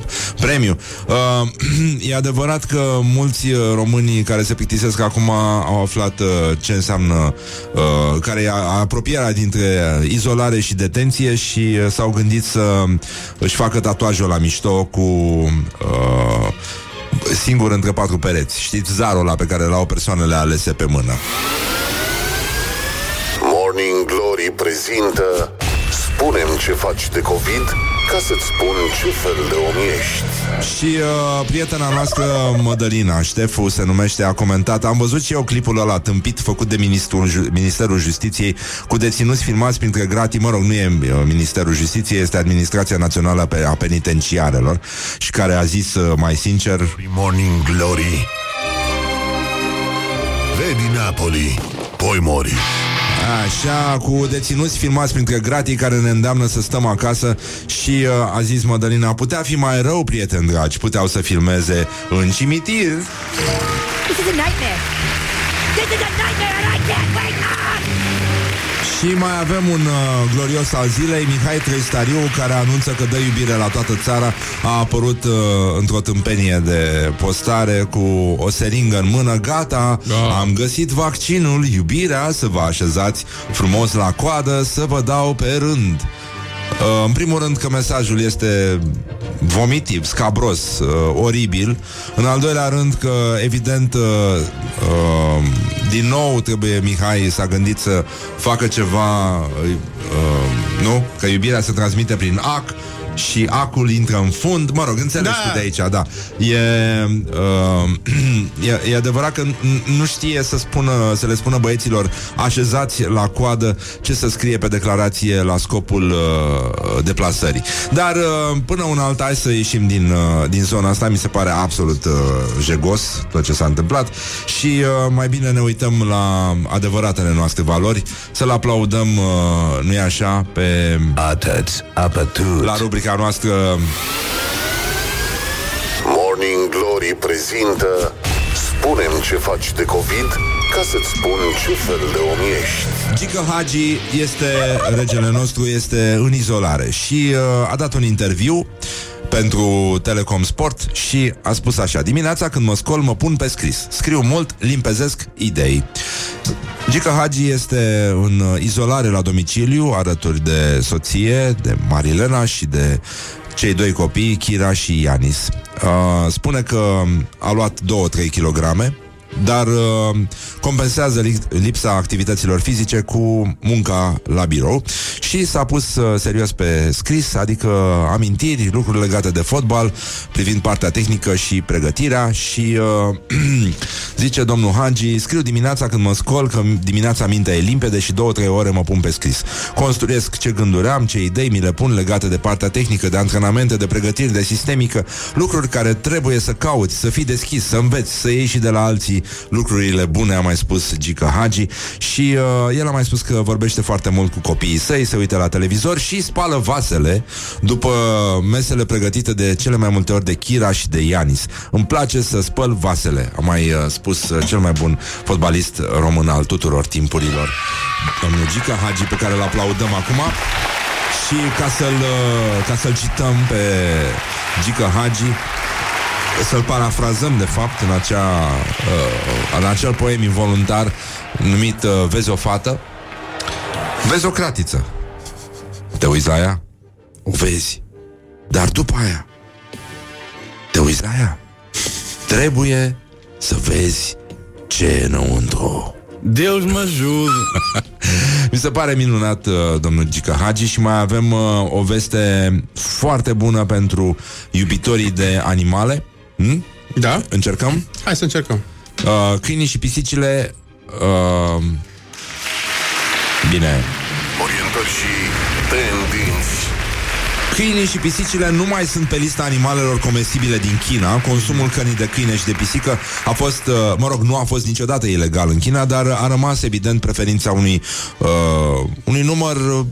premiu. Uh, e adevărat că mulți uh, români care se plictisesc acum au aflat uh, ce înseamnă, uh, care e a- apropierea dintre izolare și detenție și uh, s-au gândit să își facă tatuajul la mișto cu uh, singur între patru pereți. Știți zarul ăla pe care l-au persoanele alese pe mână. Morning Glory prezintă Spunem ce faci de COVID ca să-ți spun ce fel de om ești. Și uh, prietena noastră, Mădălina Ștefu, se numește, a comentat Am văzut și eu clipul ăla tâmpit făcut de Ministrul, Ju- Ministerul Justiției cu deținuți filmați printre gratii, mă rog, nu e uh, Ministerul Justiției, este Administrația Națională Pe- a Penitenciarelor și care a zis uh, mai sincer Morning Glory Vedi Napoli, poi mori. Așa, cu deținuți filmați printre gratii care ne îndeamnă să stăm acasă și uh, a zis Mădălina, putea fi mai rău, prieteni dragi, puteau să filmeze în cimitir. This is a nightmare. This is a nightmare and I can't wake up! Și mai avem un uh, glorios al zilei, Mihai Trăistariu, care anunță că dă iubire la toată țara. A apărut uh, într-o tâmpenie de postare cu o seringă în mână. Gata, Da. am găsit vaccinul, iubirea, să vă așezați frumos la coadă, să vă dau pe rând. Uh, în primul rând că mesajul este vomitiv, scabros, uh, oribil. În al doilea rând că, evident, uh, uh, din nou trebuie Mihai s-a gândit să facă ceva, uh, uh, nu? Că iubirea se transmite prin ac și acul intră în fund. Mă rog, înțelegi Da. tu de aici, da. E, uh, e, e adevărat că n- nu știe să, spună, să le spună băieților așezați la coadă ce să scrie pe declarație la scopul uh, deplasării. Dar uh, până una alta, hai să ieșim din, uh, din zona asta. Mi se pare absolut uh, jegos tot ce s-a întâmplat și uh, mai bine ne uităm la adevăratele noastre valori, să-l aplaudăm, uh, nu-i așa, pe... Atât, apătut. La rubrica noastră Morning Glory prezintă Spunem ce faci de COVID ca să-ți spun ce fel de om ești. Gică Hagi este regele nostru, este în izolare și uh, a dat un interviu pentru Telecom Sport și a spus așa Dimineața când mă scol mă pun pe scris. Scriu mult, limpezesc idei. Gică Hagi este în uh, izolare la domiciliu Alături de soție, de Marilena și de cei doi copii, Kira și Ianis. Uh, Spune că a luat 2-3 kilograme dar uh, compensează li- lipsa activităților fizice cu munca la birou și s-a pus uh, serios pe scris, adică amintiri, lucruri legate de fotbal, privind partea tehnică și pregătirea și uh, zice domnul Hagi, scriu dimineața când mă scol, că dimineața mintea e limpede și două-trei ore mă pun pe scris. Construiesc ce gânduri am, ce idei mi le pun legate de partea tehnică, de antrenamente, de pregătire, de sistemică, lucruri care trebuie să cauți, să fii deschis, să înveți, să iei și de la alții lucrurile bune, a mai spus Gica Hagi și uh, el a mai spus că vorbește foarte mult cu copiii săi, se uită la televizor și spală vasele după mesele pregătite de cele mai multe ori de Kira și de Ianis. Îmi place să spăl vasele, a mai uh, spus uh, cel mai bun fotbalist român al tuturor timpurilor, domnul Gica Hagi, pe care îl aplaudăm acum. Și ca să-l, uh, ca să-l cităm pe Gica Hagi, să-l parafrazăm, de fapt, în, acea, uh, în acel poem involuntar numit uh, Vezi o fată, vezi o cratiță. Te uiți la ea? O vezi. Dar după aia, te uiți la ea? Trebuie să vezi ce e înăuntru. Deus mă ajude. Mi se pare minunat, uh, domnul Gica Hagi, și mai avem uh, o veste foarte bună pentru iubitorii de animale. Hm? Da? Încercăm? Hai să încercăm. Uh, câinii și pisicile... Uh, bine, Orientări și tendinți. Câinii și pisicile nu mai sunt pe lista animalelor comestibile din China. Consumul cărnii de câine și de pisică a fost, uh, mă rog, nu a fost niciodată ilegal în China, dar a rămas evident preferința unui, uh, unui număr uh,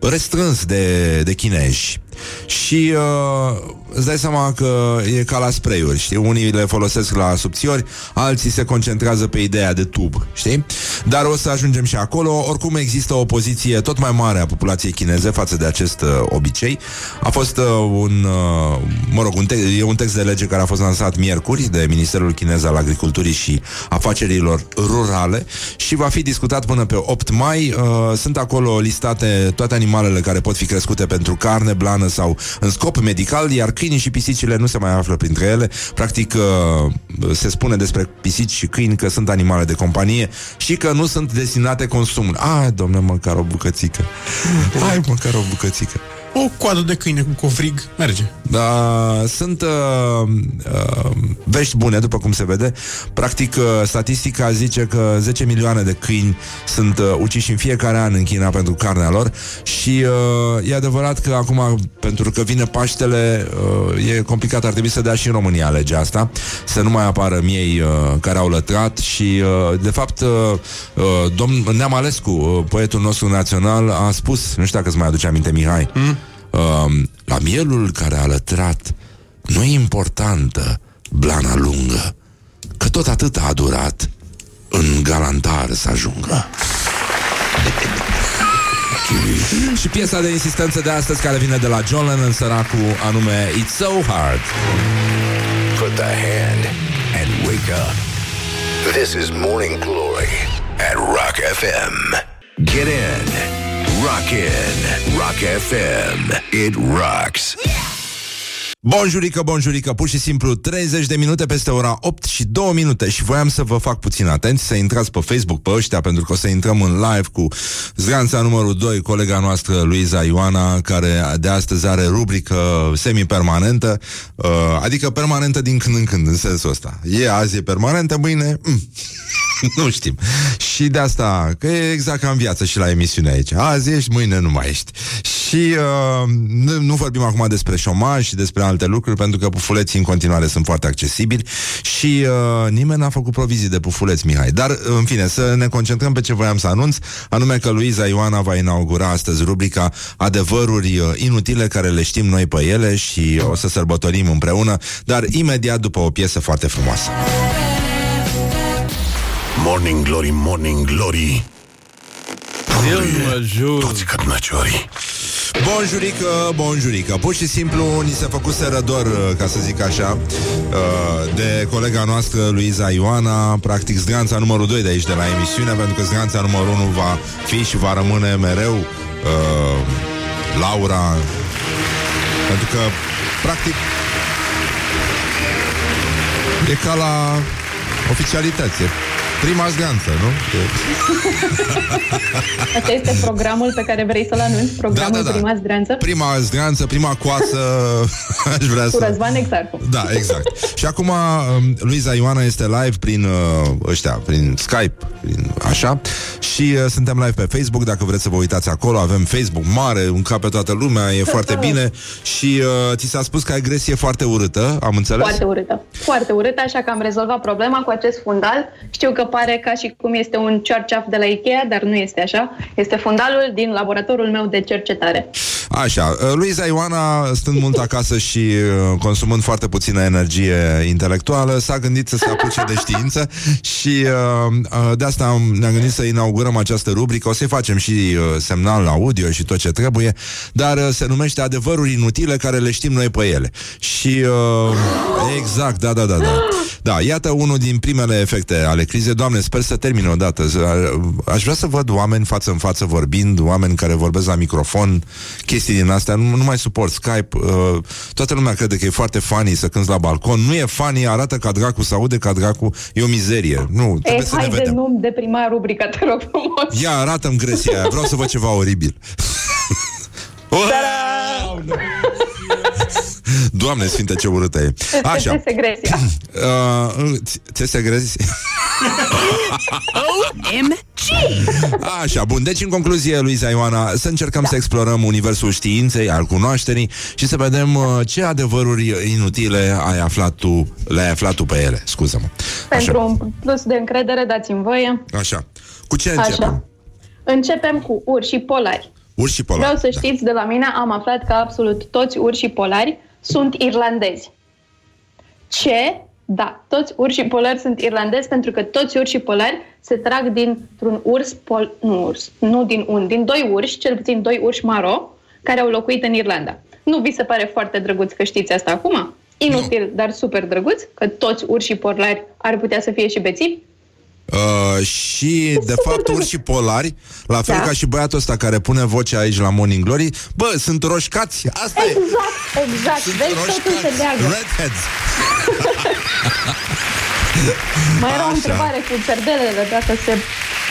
restrâns de, de chinezi. Și uh, îți dai seama că e ca la spray-uri, știi? Unii le folosesc la subțiori, alții se concentrează pe ideea de tub, știi? Dar o să ajungem și acolo. Oricum există o poziție tot mai mare a populației chineze față de acest uh, obicei. A fost uh, un, uh, mă rog, un te- e un text de lege care a fost lansat miercuri de Ministerul Chinez al Agriculturii și Afacerilor Rurale și va fi discutat până pe 8 mai. Uh, sunt acolo listate toate animalele care pot fi crescute pentru carne, blană sau în scop medical, iar câinii și pisicile nu se mai află printre ele. Practic, uh, se spune despre pisici și câini că sunt animale de companie și că nu sunt destinate consumului. Ai, domne, măcar o bucățică. Hai, măcar o bucățică. O coadă de câine cu cofrig merge. Da, sunt uh, uh, vești bune, după cum se vede. Practic, uh, statistica zice că 10 milioane de câini sunt uh, uciși în fiecare an în China pentru carnea lor și uh, e adevărat că acum, pentru că vine Paștele, uh, e complicat, ar trebui să dea și în România legea asta, să nu mai apară miei uh, care au lătrat și, uh, de fapt, uh, uh, domn Neam Alescu, uh, poetul nostru național, a spus, nu știu dacă îți mai aduce aminte, Mihai, mm? Uh, la mielul care a lătrat nu e importantă blana lungă, că tot atât a durat în galantar să ajungă. și piesa de insistență de astăzi care vine de la John Lennon săracu anume It's So Hard. Put the hand and wake up. This is Morning Glory at Rock FM. Get in. Rock in. Rock FM. It rocks. Bonjurică, bonjurică, pur și simplu 30 de minute peste ora 8 și 2 minute și voiam să vă fac puțin atenți, să intrați pe Facebook pe ăștia, pentru că o să intrăm în live cu zganța numărul 2, colega noastră Luiza Ioana, care de astăzi are rubrică semi-permanentă, uh, adică permanentă din când în când, în sensul ăsta. E azi e permanentă, mâine... Mm. nu știm. Și de asta, că e exact ca în viață și la emisiune aici. Azi ești, mâine nu mai ești. Și uh, nu, nu vorbim acum despre șomaj și despre alte lucruri, pentru că pufuleții în continuare sunt foarte accesibili și uh, nimeni n-a făcut provizii de pufuleți, Mihai. Dar, în fine, să ne concentrăm pe ce voiam să anunț, anume că Luiza Ioana va inaugura astăzi rubrica Adevăruri uh, inutile care le știm noi pe ele și o să sărbătorim împreună, dar imediat după o piesă foarte frumoasă. Morning Glory, Morning Glory. Deus mă ajude. Toți cătnăciorii. Bonjurică, bonjurică Pur și simplu ni se făcuse rădor uh, Ca să zic așa uh, De colega noastră Luiza Ioana Practic zganța numărul 2 de aici De la emisiune, pentru că zganța numărul 1 Va fi și va rămâne mereu uh, Laura Pentru că Practic E ca la oficialități. E Prima zganță, nu? E... Asta este programul pe care vrei să-l anunți, programul Da, da, da. Prima Zdreanță, Prima zganță, prima coață Aș vrea cu să... Răzvan Exarcu. Da, exact. Și acum um, Luiza Ioana este live prin uh, ăștia, prin Skype, prin așa. Și uh, suntem live pe Facebook, dacă vreți să vă uitați acolo, avem Facebook mare, un cap pe toată lumea, e foarte bine. Și uh, ți s-a spus că ai agresie foarte urâtă, am înțeles? Foarte urâtă. Foarte urâtă, așa că am rezolvat problema cu acest fundal. Știu că pare ca și cum este un cearceaf de la Ikea, dar nu este așa. Este fundalul din laboratorul meu de cercetare. Așa, uh, Luiza Ioana, stând mult acasă și uh, consumând foarte puțină energie intelectuală, s-a gândit să se apuce de știință și uh, uh, de asta am, ne-am gândit să inaugurăm această rubrică. O să-i facem și uh, semnal audio și tot ce trebuie, dar uh, se numește Adevăruri inutile care le știm noi pe ele. Și uh, exact, da, da, da, da. Da, iată unul din primele efecte ale crizei. Doamne, sper să termine odată. Aș vrea să văd oameni față în față vorbind, oameni care vorbesc la microfon, chestii din astea. Nu, nu mai suport Skype. Uh, toată lumea crede că e foarte funny să cânti la balcon. Nu e funny, arată ca dracu, se aude ca dracu. E o mizerie. Nu, trebuie Ei, să ne haide, vedem. nu deprima rubrica, te rog frumos. Ia, arată-mi gresia aia. Vreau să văd ceva oribil. Doamne sfinte, ce urâtă e. Așa. Este segresia. Uh, ți- ți se grezi? OMG! Așa, bun. Deci, în concluzie, Luiza Ioana, să încercăm da. să explorăm universul științei, al cunoașterii și să vedem uh, ce adevăruri inutile ai aflat tu, le-ai aflat tu pe ele. Scuză-mă. Pentru un plus de încredere, dați-mi voie. Așa. Cu ce începem? Așa. Începem cu urși polari. Urși polari. Vreau să știți, de la mine am aflat că absolut toți urșii polari sunt irlandezi. Ce? Da, toți urșii polari sunt irlandezi pentru că toți urșii polari se trag dintr-un urs pol... Nu urs, nu din un, din doi urși, cel puțin doi urși maro, care au locuit în Irlanda. Nu vi se pare foarte drăguț că știți asta acum? Inutil, dar super drăguț, că toți urșii polari ar putea să fie și bețivi? Uh, și, de fapt, urși polari, la fel Da. ca și băiatul ăsta care pune vocea aici la Morning Glory, bă, sunt roșcați, asta e. Exact, exact. Vezi, totul se leagă. Redheads. Mai era o Așa. întrebare cu cerdelele, dacă se...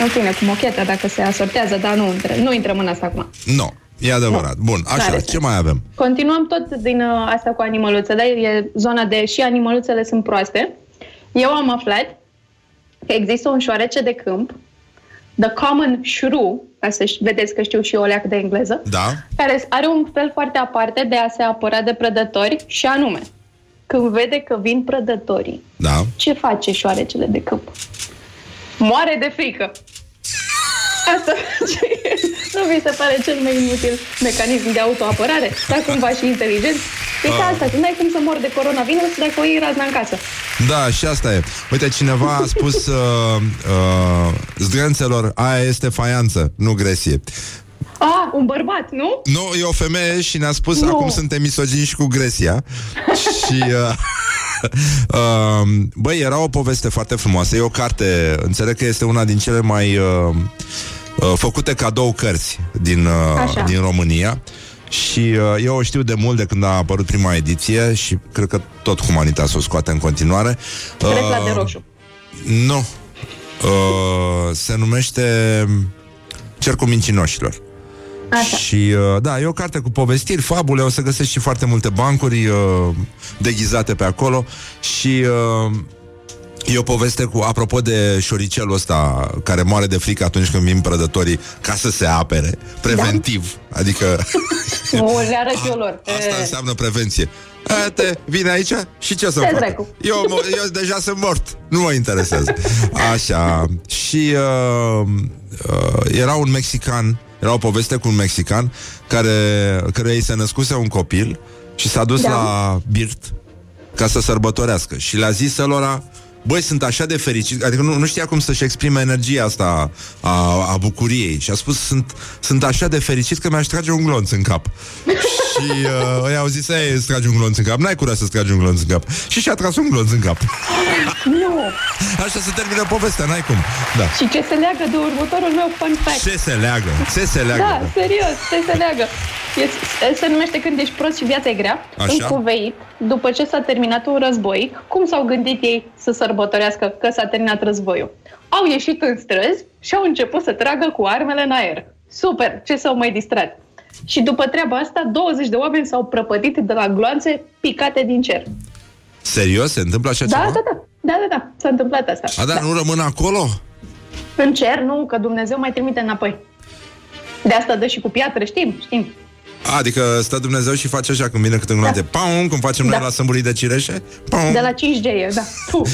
În fine, cu mocheta, dacă se asortează, dar nu, intră, nu intrăm în asta acum. Nu, e adevărat. Bun, așa, N-are ce mai avem? Continuăm tot din uh, asta cu animăluțele, e zona de și animăluțele sunt proaste. Eu am aflat că există un șoarece de câmp, the common shrew, ca să ș- vedeți că știu și eu o leacă de engleză, Da? care are un fel foarte aparte de a se apăra de prădători și anume, când vede că vin prădătorii, Da. ce face șoarecele de câmp? Moare de frică. Asta nu vi se pare cel mai inutil mecanism de autoapărare? Dar cumva și inteligent? Uite Ah. asta, când ai cum să mor de coronavirus dacă o iei razna în casă. Da, și asta e. Uite, cineva a spus uh, uh, zdrențelor, aia este faianță, nu gresie. Ah, un bărbat, nu? Nu, e o femeie și ne-a spus Nu. acum suntem misogini și cu gresia. și... Uh, uh, băi, era o poveste foarte frumoasă. E o carte, înțeleg că este una din cele mai uh, uh, făcute cadou cărți din, uh, Așa. din România. Și uh, eu o știu de mult de când a apărut prima ediție și cred că tot Humanitas o scoate în continuare. Trecla de roșu. Nu. Uh, se numește Cercul Mincinoșilor. Așa. Și uh, da, e o carte cu povestiri, fabule, o să găsești și foarte multe bancuri uh, deghizate pe acolo și uh, E o poveste cu, apropo de șoricelul ăsta care moare de frică atunci când vin prădătorii ca să se apere, preventiv. Da. Adică Nu, le arăt eu lor. asta E, înseamnă prevenție. A, te vine aici și ce să Ce fac? dracu? Eu, mă- eu deja sunt mort. Nu mă interesează. Așa. Și uh, uh, era un mexican, era o poveste cu un mexican care, care îi se născuse un copil și s-a dus Da. la birt ca să sărbătorească. Și le-a zis lor Băi, sunt așa de fericit Adică nu, nu știa cum să-și exprime energia asta a, a bucuriei Și a spus sunt, sunt așa de fericit că mi-aș trage un glonț în cap Și uh, ei au zis Ei, îți tragi un glonț în cap N-ai curaj să-ți tragi un glonț în cap Și și-a tras un glonț în cap Nu. Așa se termină povestea, n-ai cum da. Și ce se leagă de următorul meu fun fact? Ce se leagă? Ce se leagă? Da, serios, ce se leagă? E- se numește Când ești prost și viața e grea. Așa. În Cuveit, după ce s-a terminat un război, cum s-au gândit ei să sărbătorească că s-a terminat războiul? Au ieșit în străzi și au început să tragă cu armele în aer. Super! Ce s-au mai distrat? Și după treaba asta, 20 de oameni s-au prăpădit de la gloanțe picate din cer. Serios? Se întâmplă așa Da, ceva? da, da. Da, da, da. S-a întâmplat asta. A, da, nu rămân acolo? În cer, nu, că Dumnezeu mai trimite înapoi. De asta dă și cu piatră, știm, știm. A, adică stă Dumnezeu și face așa când vine câte un glonțe. Da. Paum, cum facem noi Da. la sâmburii de cireșe. Paum. De la 5G, e, da. Puh.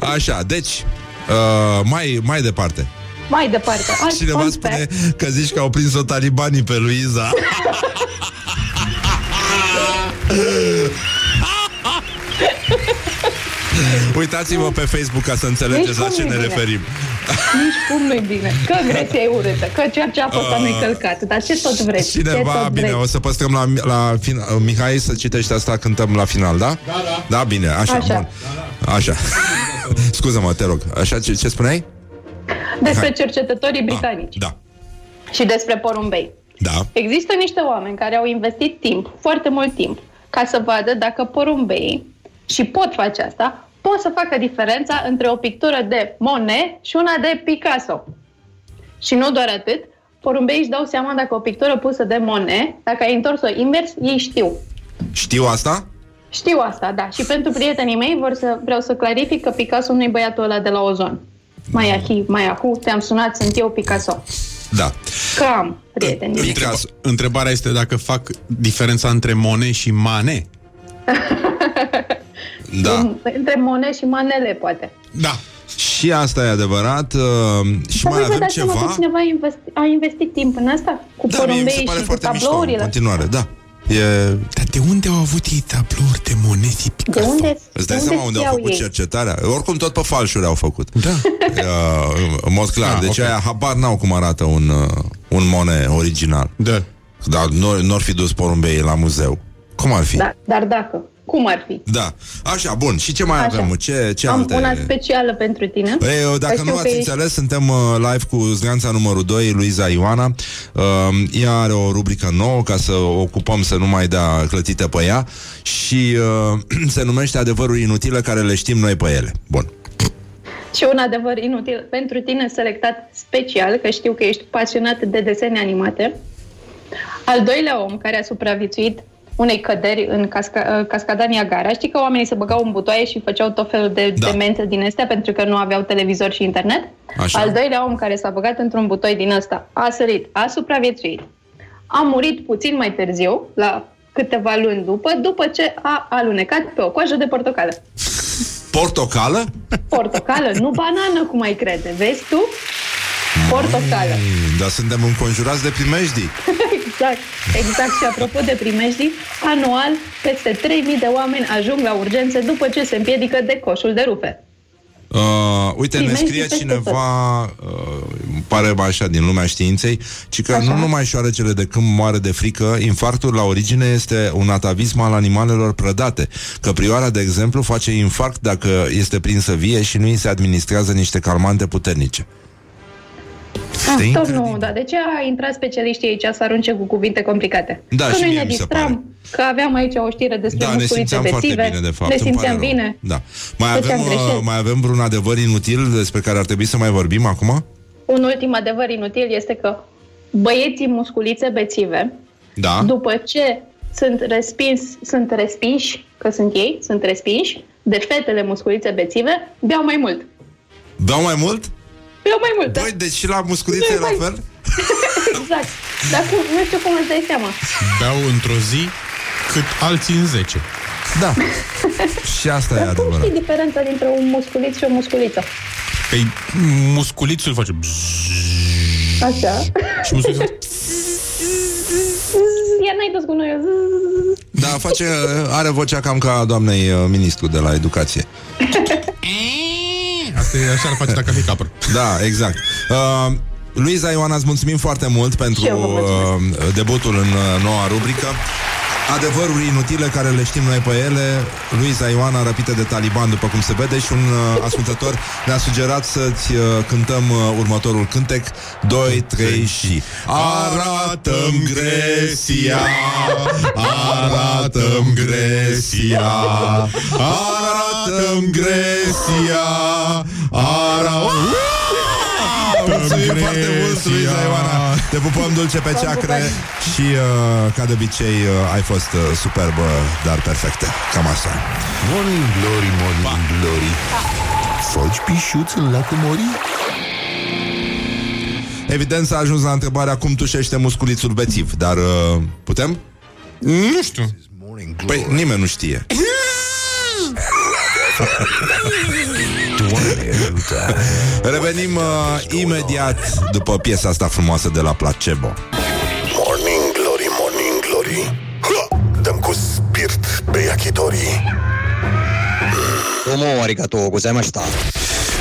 Așa, deci, uh, mai, mai departe. Mai departe. Alt Cineva fun spune fact. că zici că au prins-o talibanii pe Luiza. Uitați-vă pe Facebook ca să înțelegeți Nici la cum ce nu-i ne bine. referim. Nici cum nu-i bine. Că Grecia e urâtă, că ceea ce a fost uh, nu-i călcat. Dar ce tot vreți? ce Cineva, tot bine, vreți? o să păstrăm la, la fin, Mihai să citești asta, cântăm la final, da? Da, da. Da, bine, așa, Așa. bun. Așa. Scuză-mă, te rog. Așa, ce, ce spuneai? Despre cercetătorii britanici Da. și despre porumbei. Da. Există niște oameni care au investit timp, foarte mult timp, ca să vadă dacă porumbeii, și pot face asta, pot să facă diferența între o pictură de Monet și una de Picasso. Și nu doar atât, porumbeii își dau seama dacă o pictură pusă de Monet, dacă ai întors-o invers, ei știu. Știu asta? Știu asta, da. Și pentru prietenii mei vor să, vreau să clarific că Picasso nu-i băiatul ăla de la Ozon. Mai ahi, mai ahu, te-am sunat, sunt eu Picasso. Da. Că am prieteni. Întreba, întrebarea este dacă fac diferența între Mone și Mane. Da. Între Monet și Manele, poate. Da. Și asta e adevărat. Uh, și Dar mai voi vă avem dați seama ceva. că cineva a investit, a investit timp în asta? Cu Da, mie mi se porumbei pare și cu foarte mișto în tablourile? continuare, da. E... Dar de unde au avut ei tablouri de Monet și De Picasso? unde, Îți dai de seama unde au știau făcut ei? cercetarea? Oricum tot pe falșuri au făcut. Da. Uh, în mod clar. Ah, deci ok. aia habar n-au cum arată un, uh, un Monet original. Da. Dar nu, nu ar fi dus porumbei la muzeu. Cum ar fi? Da, dar dacă, cum ar fi? Da. Așa, bun. Și ce mai Așa. avem? Ce, ce Am alte... una specială pentru tine. Ei, eu, dacă Știu nu că ați ești- înțeles, suntem uh, live cu zganța numărul 2, Luiza Ioana. Uh, ea are o rubrică nouă ca să o ocupăm să nu mai dea clătită pe ea și uh, se numește Adevăruri inutile care le știm noi pe ele. Bun. Și un adevăr inutil pentru tine selectat special, că știu că ești pasionat de desene animate. Al doilea om care a supraviețuit unei căderi în casca, uh, cascada Niagara. Știi că oamenii se băgau în butoaie și făceau tot felul de Da. demente din astea pentru că nu aveau televizor și internet. Așa. Al doilea om care s-a băgat într-un butoi din ăsta a sărit, a supraviețuit. A murit puțin mai târziu, la câteva luni după, după ce a alunecat pe o coajă de portocală. Portocală? Portocală, nu banană, cum ai crede. Vezi tu? Portocală. Mm, dar suntem înconjurați de primejdii. Exact, exact. Și apropo de primejdii, anual peste 3000 de oameni ajung la urgențe după ce se împiedică de coșul de rufe. Uh, uite, ne Primejdii scrie peste cineva, uh, îmi pare așa, din lumea științei, ci că Așa. nu numai șoarecele de când moare de frică, infarctul la origine este un atavism al animalelor prădate. Căprioara, de exemplu, face infarct dacă este prinsă vie și nu îi se administrează niște calmante puternice. Ah, tot incredibil. nu, dar de ce a intrat specialiștii aici să arunce cu cuvinte complicate? Da, că și noi mie ne mi se distram, că aveam aici o știre despre Da, ne musculițe simțeam foarte bețive, bine, de fapt. ne îmi pare simțeam rău. bine. Da. Mai Făceam avem, uh, greșeli. mai avem vreun adevăr inutil despre care ar trebui să mai vorbim acum? Un ultim adevăr inutil este că băieții musculițe bețive, Da. după ce sunt respins, sunt respinși, că sunt ei, sunt respinși de fetele musculițe bețive, beau mai mult. Beau mai mult? Beau mai mult, da. Băi, deci și la musculițe e Nu, la mai- fel? exact. Dar cum, nu știu cum îți dai seama. Beau într-o zi cât alții în 10. Da. și asta e Dar cum adevărat. știi diferența dintre un musculiț și o musculiță? Păi musculițul face bzzz Așa. și musculițul face Iar n-ai dus gunoiul. Da, face, are vocea cam ca a doamnei uh, ministru de la educație. Asta e așa ar face dacă ar fi capăr. Da, exact. Uh, Luiza Ioana, îți mulțumim foarte mult pentru Și eu vă mulțumesc. uh, debutul în uh, noua rubrică. Adevăruri inutile care le știm noi pe ele. Luiza Ioana răpită de taliban, după cum se vede, și un uh, ascultător ne-a sugerat să-ți uh, cântăm uh, următorul cântec 2, 3 și Arată-mi Grecia Arată-mi Grecia Arată-mi Grecia Arată Mulțumim foarte mult, Luiza Ioana. Te pupăm dulce pe ceacre Și uh, ca de obicei uh, Ai fost uh, superbă, dar perfectă. Cam asta Morning glory, morning glory. Foci pișuț în lacul Mori? Evident s-a ajuns la întrebarea Cum tușește musculițul bețiv Dar uh, putem? Nu știu. Păi nimeni nu știe Revenim uh, imediat După piesa asta frumoasă de la Placebo Morning glory, morning glory ha! Dăm cu spirit pe yakitori Tomo arigato gozaimashita.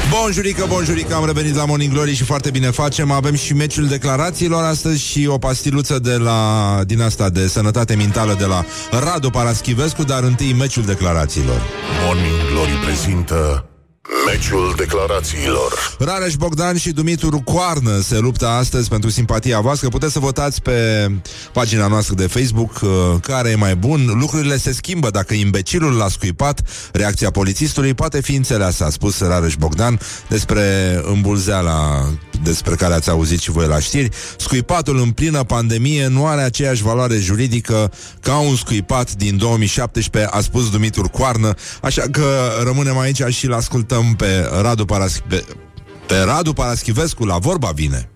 Bonjurică, bonjurică, am revenit la Morning Glory și foarte bine facem. Avem și meciul declarațiilor astăzi și o pastiluță de la, din asta de sănătate mentală de la Radu Paraschivescu, dar întâi meciul declarațiilor. Morning glory prezintă Meciul declarațiilor Rareș Bogdan și Dumitru Coarnă se luptă astăzi pentru simpatia voastră. Puteți să votați pe pagina noastră de Facebook uh, care e mai bun. Lucrurile se schimbă dacă imbecilul l-a scuipat. Reacția polițistului poate fi înțeleasă, a spus Rareș Bogdan despre îmbulzeala despre care ați auzit și voi la știri. Scuipatul în plină pandemie nu are aceeași valoare juridică ca un scuipat din 2017, a spus Dumitru Coarnă, așa că rămânem aici și l ascultăm pe Radu, Paraschi- pe, pe Radu Paraschivescu la vorba vine.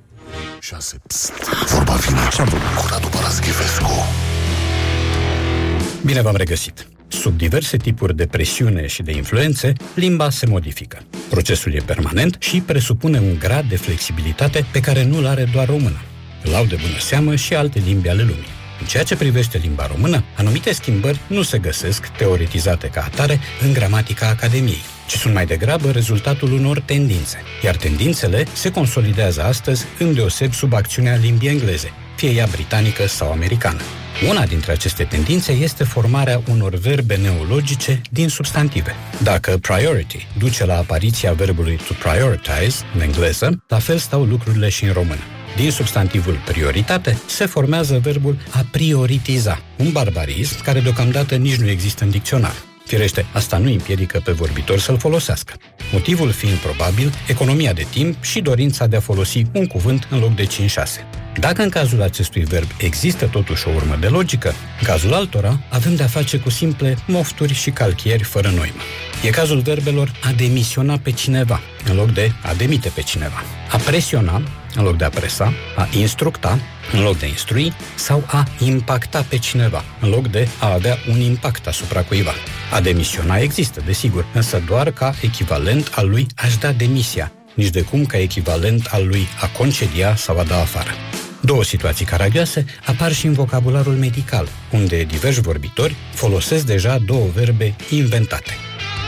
6 Vorba vine Cu Radu Paraschivescu Bine v-am regăsit! Sub diverse tipuri de presiune și de influențe, limba se modifică. Procesul e permanent și presupune un grad de flexibilitate pe care nu-l are doar româna. Îl au de bună seamă și alte limbi ale lumii. În ceea ce privește limba română, anumite schimbări nu se găsesc teoretizate ca atare în gramatica Academiei, ci sunt mai degrabă rezultatul unor tendințe. Iar tendințele se consolidează astăzi îndeoseb sub acțiunea limbii engleze, fie ea britanică sau americană. Una dintre aceste tendințe este formarea unor verbe neologice din substantive. Dacă priority duce la apariția verbului to prioritize în engleză, la fel stau lucrurile și în română. Din substantivul prioritate se formează verbul a prioritiza, un barbarism care deocamdată nici nu există în dicționar. Firește, asta nu împiedică pe vorbitor să-l folosească. Motivul fiind probabil economia de timp și dorința de a folosi un cuvânt în loc de 5-6. Dacă în cazul acestui verb există totuși o urmă de logică, în cazul altora avem de-a face cu simple mofturi și calchieri fără noimă. E cazul verbelor a demisiona pe cineva, în loc de a demite pe cineva. A presiona, în loc de a presa, a instructa, în loc de instrui, sau a impacta pe cineva, în loc de a avea un impact asupra cuiva. A demisiona există, desigur, însă doar ca echivalent al lui aș da demisia, nici de cum ca echivalent al lui a concedia sau a da afară. Două situații caragioase apar și în vocabularul medical, unde diversi vorbitori folosesc deja două verbe inventate.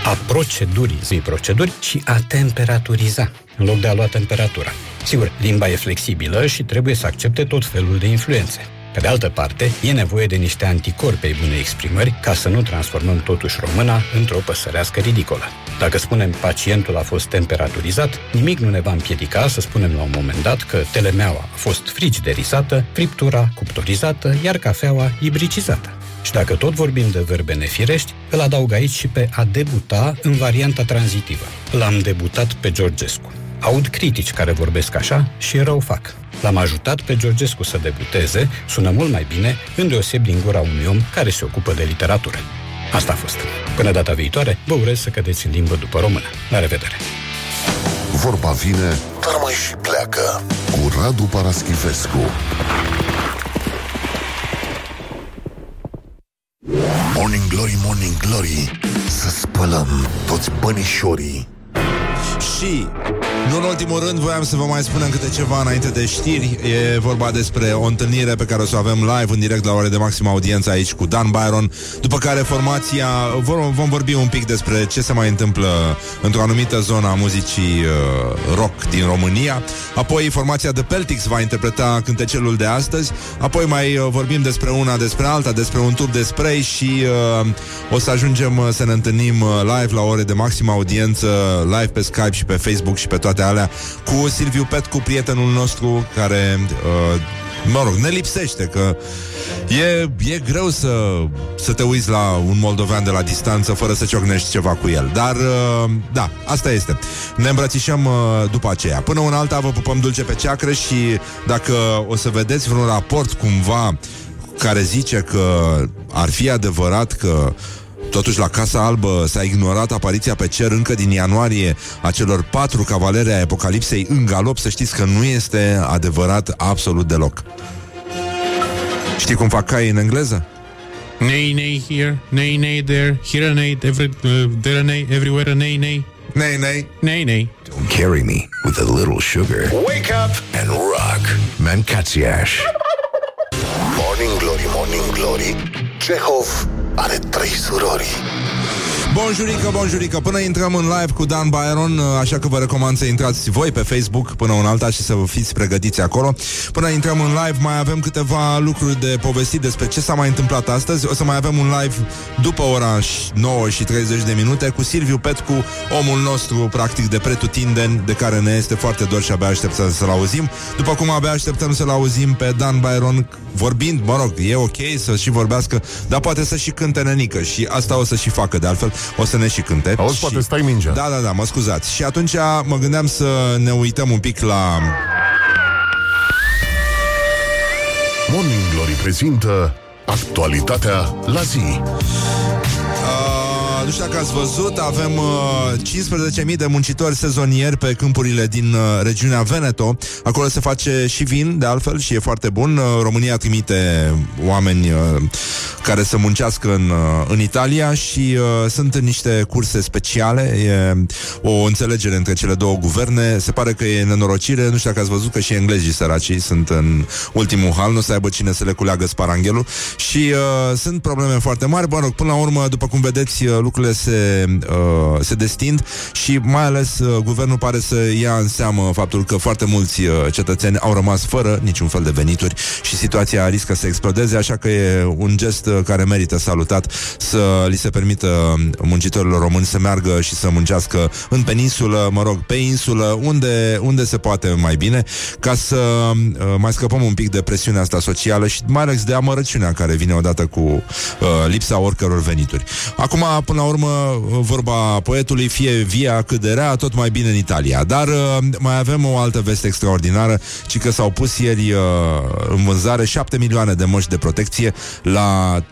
A proceduri, zi proceduri, și a temperaturiza, în loc de a lua temperatura. Sigur, limba e flexibilă și trebuie să accepte tot felul de influențe. Pe de altă parte, e nevoie de niște anticorpi bune exprimări ca să nu transformăm totuși româna într-o păsărească ridicolă. Dacă spunem pacientul a fost temperaturizat, nimic nu ne va împiedica să spunem la un moment dat că telemeaua a fost frigiderizată, friptura cuptorizată, iar cafeaua ibricizată. Și dacă tot vorbim de verbe nefirești, îl adaug aici și pe a debuta în varianta tranzitivă. L-am debutat pe Georgescu. Aud critici care vorbesc așa și rău fac. L-am ajutat pe Georgescu să debuteze, sună mult mai bine, îndeoseb din gura unui om care se ocupă de literatură. Asta a fost. Până data viitoare, vă urez să cădeți în limbă după română. La revedere! Vorba vine, dar mai și pleacă Cu Radu Paraschivescu Morning Glory, Morning Glory Să spălăm toți bănișorii Și Nu în ultimul rând, voiam să vă mai spunem câte ceva înainte de știri. E vorba despre o întâlnire pe care o să o avem live în direct la ore de maximă audiență aici cu Dan Byron, după care formația vom, vom vorbi un pic despre ce se mai întâmplă într-o anumită zonă a muzicii uh, rock din România. Apoi formația The Peltics va interpreta cântecelul de astăzi. Apoi mai uh, vorbim despre una, despre alta, despre un tub de spray și uh, o să ajungem uh, să ne întâlnim uh, live la ore de maximă audiență, live pe Skype și pe Facebook și pe toate alea, cu Silviu Pet, cu prietenul nostru care, uh, mă rog, ne lipsește, că e, e greu să, să te uiți la un moldovean de la distanță fără să ciocnești ceva cu el. Dar, uh, da, asta este. Ne îmbrățișăm uh, după aceea. Până una alta vă pupăm dulce pe ceacră și dacă o să vedeți vreun raport cumva care zice că ar fi adevărat că Totuși, la Casa Albă s-a ignorat apariția pe cer încă din ianuarie a celor patru cavaleri ai Apocalipsei în galop. Să știți că nu este adevărat absolut deloc. Știi cum fac caii în engleză? Nay, nay, here, nay, nay, there, here a nay, every, uh, there a nay, everywhere a nay, nay. Nay, nay. Nay, nay. Don't carry me with a little sugar. Wake up and rock. Mancațiaș. Morning Glory, Morning Glory. Cehov are trei surori. Bonjurică, bonjurică. Până intrăm în live cu Dan Byron Așa că vă recomand să intrați voi pe Facebook Până un alta și să vă fiți pregătiți acolo. Până intrăm în live Mai avem câteva lucruri de povestit Despre ce s-a mai întâmplat astăzi. O să mai avem un live după ora 9 și 30 de minute Cu Silviu Petcu Omul nostru practic de pretutindeni De care ne este foarte dor și abia așteptăm să-l auzim. După cum abia așteptăm să-l auzim Pe Dan Byron vorbind Mă rog, e ok să și vorbească Dar poate să și cânte nenică Și asta o să și facă de altfel o să ne și cânte. Auzi, și... poate stai mingea. Da, da, da, mă scuzați. Și atunci mă gândeam să ne uităm un pic la... Morning Glory prezintă actualitatea la zi. Uh, nu știu dacă ați văzut, avem uh, 15.000 de muncitori sezonieri pe câmpurile din uh, regiunea Veneto. Acolo se face și vin, de altfel, și e foarte bun. Uh, România trimite oameni uh, care să muncească în, uh, în Italia și uh, sunt în niște curse speciale. E o înțelegere între cele două guverne. Se pare că e nenorocire. Nu știu dacă ați văzut că și englezii săracii sunt în ultimul hal. Nu să aibă cine să le culeagă sparanghelul. Și uh, sunt probleme foarte mari. Bă, rog, până la urmă, după cum vedeți, uh, lucrurile se, uh, se destind și mai ales uh, guvernul pare să ia în seamă faptul că foarte mulți uh, cetățeni au rămas fără niciun fel de venituri și situația riscă să explodeze, așa că e un gest uh, care merită salutat să li se permită muncitorilor români să meargă și să muncească în peninsulă, mă rog, pe insulă, unde, unde se poate mai bine, ca să uh, mai scăpăm un pic de presiunea asta socială și mai ales de amărăciunea care vine odată cu uh, lipsa oricăror venituri. Acum, până la urmă, vorba poetului, fie via cât de rea, tot mai bine în Italia. Dar uh, mai avem o altă veste extraordinară, ci că s-au pus ieri uh, în vânzare 7 milioane de măști de protecție la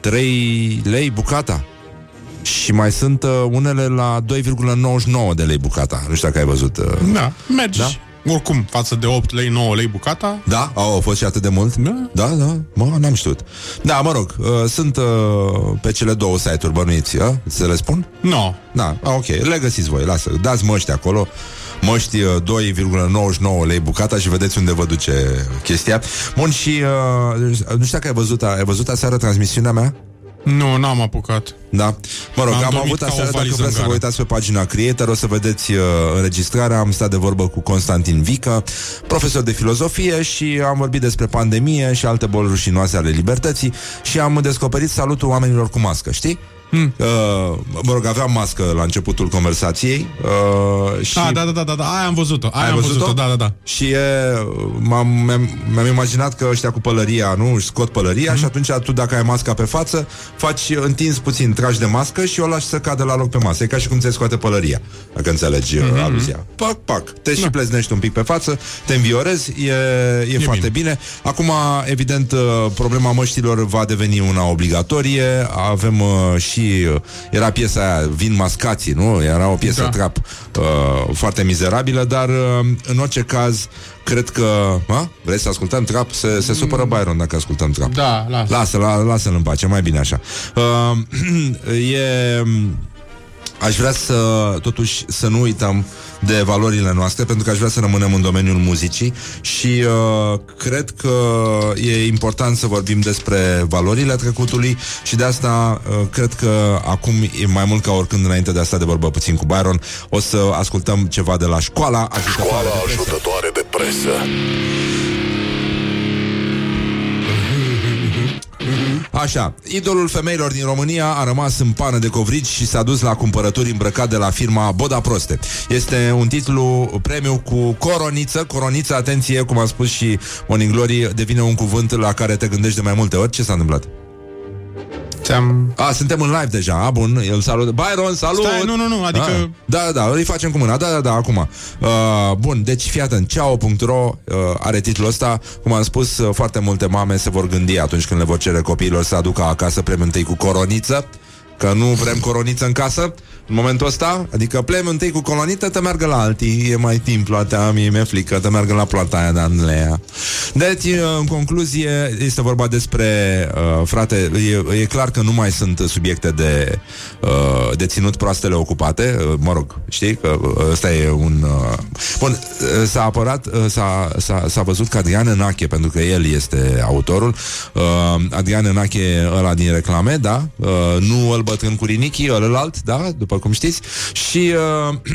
3 lei bucata. Și mai sunt uh, unele la 2,99 de lei bucata. Nu știu dacă ai văzut. Uh... Da, mergi. Da? Oricum, față de 8 lei, 9 lei bucata. Da? Au, au fost și atât de mult? Da. Da, da, mă, n-am știut. Da, mă rog, uh, sunt uh, pe cele două site-uri bănuiți, uh? să le spun? No. Da, a, ok, le găsiți voi, lasă, dați măști acolo măști uh, 2,99 lei bucata și vedeți unde vă duce chestia. Bun, și uh, nu știu dacă ai văzut, ai văzut aseară transmisiunea mea? Nu, n-am apucat. Da? Mă rog, Am am, dormit avut ca o aseară, dacă valiză vreți în să vă gară. uitați pe pagina Creator, o să vedeți uh, înregistrarea, am stat de vorbă cu Constantin Vică, profesor de filozofie și am vorbit despre pandemie și alte boli rușinoase ale libertății și am descoperit salutul oamenilor cu mască, știi? Hmm. Uh, mă rog, aveam mască la începutul conversației uh, și... Ah, da, da, da, da, da, aia am văzut-o. Aia Ai am văzut-o? văzut-o, da, da, da. Și e, m-am, mi-am, mi-am imaginat că ăștia cu pălăria, nu, își scot pălăria mm. și atunci tu dacă ai masca pe față, faci întins puțin, tragi de mască și o lași să cadă la loc pe masă. E ca și cum ți-ai scoate pălăria, dacă înțelegi mm-hmm. aluzia. Pac, pac, te și pleznești un pic pe față, te înviorezi, e, e, e foarte bine. bine. Acum, evident, uh, problema măștilor va deveni una obligatorie. Avem uh, și, uh, era piesa aia, Vin mascații, nu? Era o piesă Da. trap uh, foarte mizerabilă, dar uh, în orice caz, cred că... A? Vrei să ascultăm trap? Se, se supără Byron dacă ascultăm trap. Da, lasă. Lasă, la, lasă-l în pace, mai bine așa. Uh, e... aș vrea să, totuși, să nu uităm de valorile noastre, pentru că aș vrea să rămânem în domeniul muzicii și uh, cred că e important să vorbim despre valorile trecutului și de asta uh, cred că acum e mai mult ca oricând înainte de asta de vorbă puțin cu Byron, o să ascultăm ceva de la școala ajutătoare Școala de presă. ajutătoare de presă. Așa, idolul femeilor din România a rămas în pană de covrigi și s-a dus la cumpărături îmbrăcat de la firma Boda Proste. Este un titlu premiu cu coroniță, coroniță, atenție, cum a spus și Morning Glory, devine un cuvânt la care te gândești de mai multe ori. Ce s-a întâmplat? Ți-am... A, suntem în live deja, a, bun, el salut. Byron, salut! Stai, nu, nu, nu, adică- A, da, da, da, îi facem cu mâna, da, da, da, acum. Uh, bun, deci fii atent, ceao.ro uh, are titlul ăsta, cum am spus, uh, foarte multe mame se vor gândi atunci când le vor cere copiilor să aducă acasă premiul întâi cu coroniță, că nu vrem coroniță în casă în momentul ăsta, adică plemi întâi cu colonită, te meargă la alții, e mai timp ploatea, mie mi-e frică, te meargă la ploata aia de Andleea. Deci, în concluzie, este vorba despre, uh, frate, e, e clar că nu mai sunt subiecte de, uh, de ținut proastele ocupate, uh, mă rog, știi, că uh, ăsta e un... Uh, bun, uh, s-a apărat, uh, s-a, s-a, s-a văzut că Adrian Enache, pentru că el este autorul, uh, Adrian Enache, ăla din reclame, da, uh, nu îl bătrân cu rinichii, ălălalt, da, după cum știți, și uh,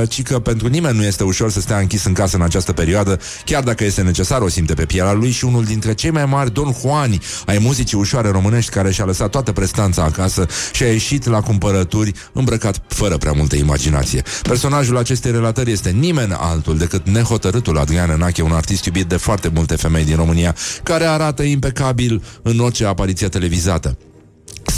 uh, ci că pentru nimeni nu este ușor să stea închis în casă în această perioadă, chiar dacă este necesar, o simte pe pielea lui și unul dintre cei mai mari Don Juani ai muzicii ușoare românești care și-a lăsat toată prestanța acasă și a ieșit la cumpărături îmbrăcat fără prea multă imaginație. Personajul acestei relatări este nimeni altul decât nehotărâtul Adrian Enache, un artist iubit de foarte multe femei din România, care arată impecabil în orice apariție televizată.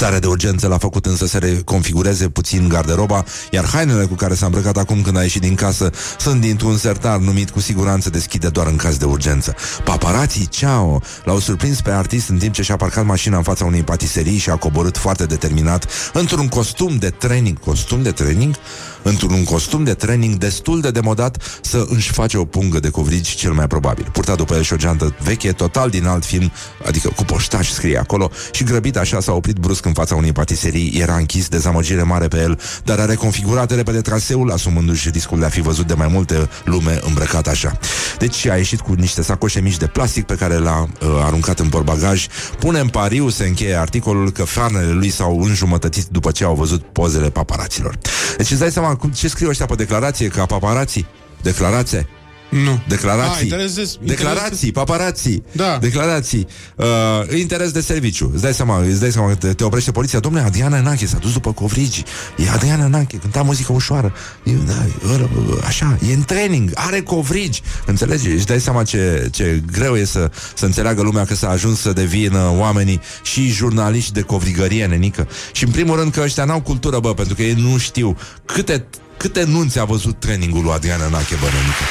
Starea de urgență l-a făcut însă să reconfigureze puțin garderoba, iar hainele cu care s-a îmbrăcat acum când a ieșit din casă sunt dintr-un sertar numit cu siguranță deschide doar în caz de urgență. Paparații Ciao l-au surprins pe artist în timp ce și-a parcat mașina în fața unei patiserii și a coborât foarte determinat într-un costum de training. Costum de training? Într-un costum de training destul de demodat să își face o pungă de covrigi cel mai probabil. Purta după el și o geantă veche, total din alt film, adică cu poștaș scrie acolo, și grăbit așa s-a oprit brusc în fața unei patiserii, era închis, dezamăgire mare pe el, dar a reconfigurat repede traseul, asumându-și riscul de a fi văzut de mai multe lume îmbrăcat așa. Deci a ieșit cu niște sacoșe mici de plastic pe care le-a uh, aruncat în portbagaj. Pune în pariu, se încheie articolul, că farnele lui s-au înjumătățit după ce au văzut pozele paparaților. Deci îți dai seama cum, ce scriu ăștia pe declarație, ca paparații? Declarație? Nu. Declarații. Ah, interes de- Declarații, paparații. Da. Declarații. Uh, interes de serviciu. Îți dai seama, îți dai seama că te, te oprește poliția. Domnule, Adriana Nache s-a dus după covrigi. E Adriana Nache, cânta muzică ușoară. E, da, e, așa, e în training, are covrigi. Înțelegi? Își dai seama ce, ce greu e să, să înțeleagă lumea că s-a ajuns să devină oamenii și jurnaliști de covrigărie, nenică. Și în primul rând că ăștia n-au cultură, bă, pentru că ei nu știu câte câte nunți a văzut trainingul lui Adriana Nache Bănănică.